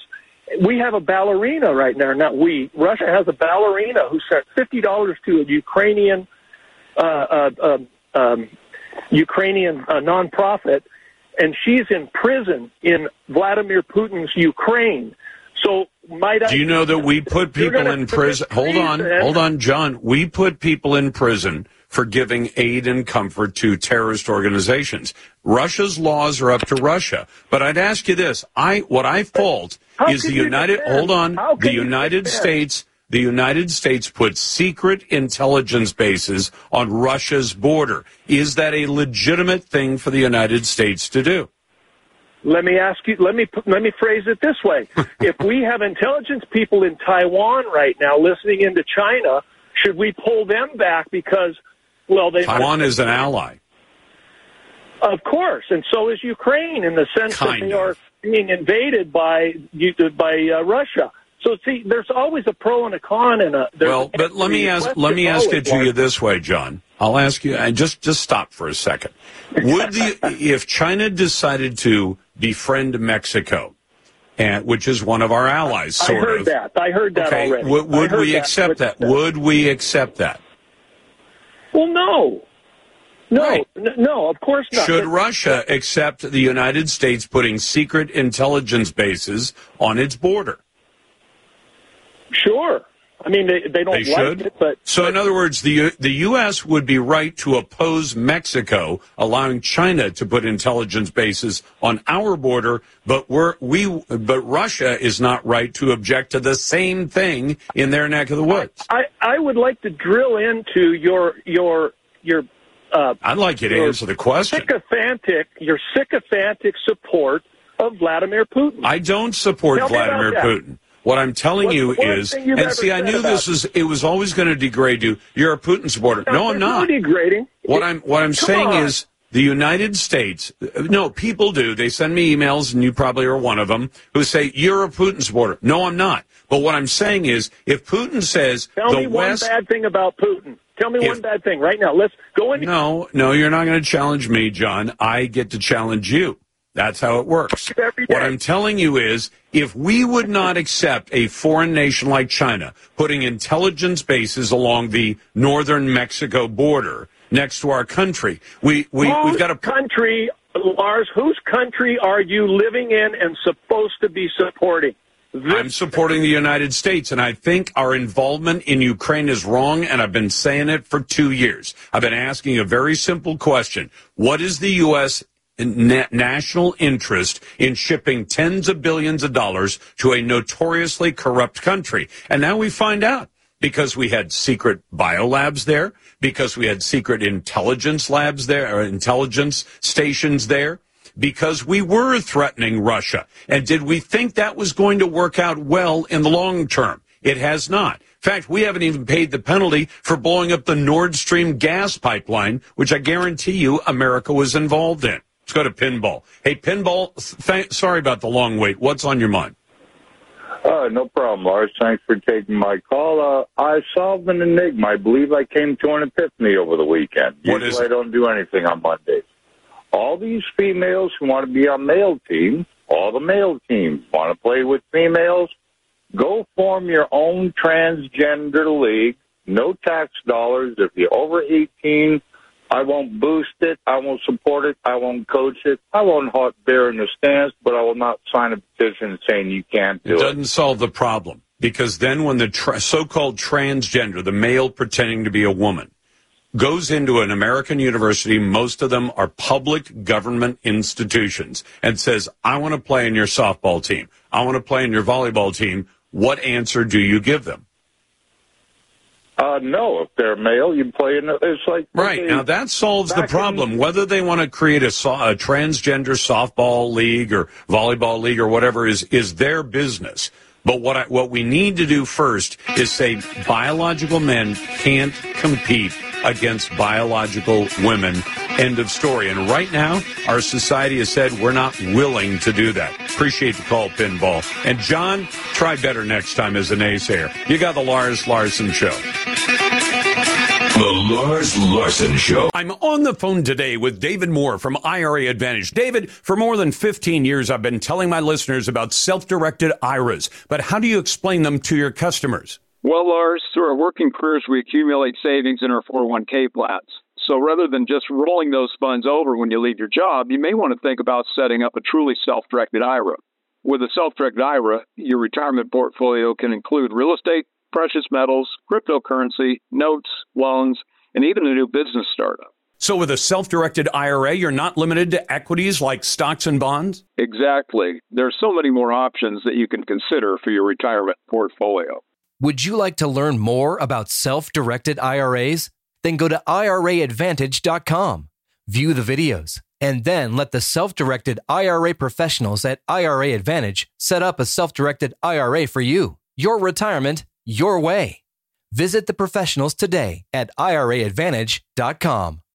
We have a ballerina right now, not we. Russia has a ballerina who sent fifty dollars to a Ukrainian uh, uh, um, um, Ukrainian uh, nonprofit, and she's in prison in Vladimir Putin's Ukraine. So might I? Do you know that we put people in prison? Hold on, hold on, John. We put people in prison for giving aid and comfort to terrorist organizations. Russia's laws are up to Russia. But I'd ask you this: I what I fault How is the United. Hold on, the United? States. The United States put secret intelligence bases on Russia's border. Is that a legitimate thing for the United States to do? Let me ask you. Let me let me phrase it this way: If we have intelligence people in Taiwan right now listening into China, should we pull them back because, well, they Taiwan is an ally. Of course, and so is Ukraine in the sense that Kind they of. are being invaded by by uh, Russia. So see, there's always a pro and a con, and a Well, but let me ask let me ask it to you this way, John. I'll ask you and just just stop for a second. Would the if China decided to befriend Mexico, and which is one of our allies, sort I heard of. that. I heard that Okay, already. would, we that. accept that? Would we accept that? Well, no, no, n- no. Of course not. Should Russia accept the United States putting secret intelligence bases on its border? Sure. I mean, they, they don't They like should. it, but So, in other words, the the U.S. would be right to oppose Mexico allowing China to put intelligence bases on our border, but we're we but Russia is not right to object to the same thing in their neck of the woods. I, I would like to drill into your your your. Uh, I'd like you to answer the question. Sycophantic, your sycophantic support of Vladimir Putin. I don't support Tell Vladimir. Putin. What I'm telling What's you is, and see, I knew this was it was always going to degrade you. You're a Putin supporter. No, I'm not. No degrading. What I'm what I'm Come saying on. is the United States. No, people do. They send me emails, and you probably are one of them who say you're a Putin supporter. No, I'm not. But what I'm saying is, if Putin says Tell the me West, one bad thing about Putin. Tell me If- one bad thing right now. Let's go in. no, no, you're not going to challenge me, John. I get to challenge you. That's how it works. What I'm telling you is, if we would not accept a foreign nation like China putting intelligence bases along the northern Mexico border next to our country, we, we, whose we've got a country, Lars? Whose country are you living in and supposed to be supporting? I'm supporting the United States, and I think our involvement in Ukraine is wrong, and I've been saying it for two years. I've been asking a very simple question. What is the U.S. na- national interest in shipping tens of billions of dollars to a notoriously corrupt country? And now we find out. Because we had secret biolabs there, because we had secret intelligence labs there, or intelligence stations there, because we were threatening Russia. And did we think that was going to work out well in the long term? It has not. In fact, we haven't even paid the penalty for blowing up the Nord Stream gas pipeline, which I guarantee you America was involved in. Let's go to Pinball. Hey, Pinball, th- sorry about the long wait. What's on your mind? Uh, no problem, Lars. Thanks for taking my call. Uh, I solved an enigma. I believe I came to an epiphany over the weekend. What Usually is? I don't do anything on Mondays. All these females who want to be on male teams, all the male teams want to play with females, go form your own transgender league. No tax dollars. If you're over 18, I won't boost it. I won't support it. I won't coach it. I won't hot bear in the stands, but I will not sign a petition saying you can't It do it. doesn't solve the problem because then when the tra- so-called transgender, the male pretending to be a woman, goes into an American university, most of them are public government institutions, and says, I want to play in your softball team. I want to play in your volleyball team. What answer do you give them? Uh, no, if they're male, you play in. It's like Right. Now that solves the back in- problem. Whether they want to create a, so- a transgender softball league or volleyball league or whatever is, is their business. But what I, what we need to do first is say biological men can't compete against biological women. End of story. And right now, our society has said we're not willing to do that. Appreciate the call, Pinball. And John, try better next time as a naysayer. You got the Lars Larson Show. The Lars Larson Show. I'm on the phone today with David Moore from IRA Advantage. David, for more than 15 years, I've been telling my listeners about self-directed IRAs, but how do you explain them to your customers? Well, Lars, through our working careers, we accumulate savings in our 401k plans. So rather than just rolling those funds over when you leave your job, you may want to think about setting up a truly self directed IRA. With a self directed IRA, your retirement portfolio can include real estate, precious metals, cryptocurrency, notes, loans, and even a new business startup. So, with a self directed IRA, you're not limited to equities like stocks and bonds? Exactly. There are so many more options that you can consider for your retirement portfolio. Would you like to learn more about self directed IRAs? Then go to IRAadvantage.com, view the videos, and then let the self directed IRA professionals at IRA Advantage set up a self directed IRA for you. Your retirement, your way. Visit the professionals today at IRAadvantage.com.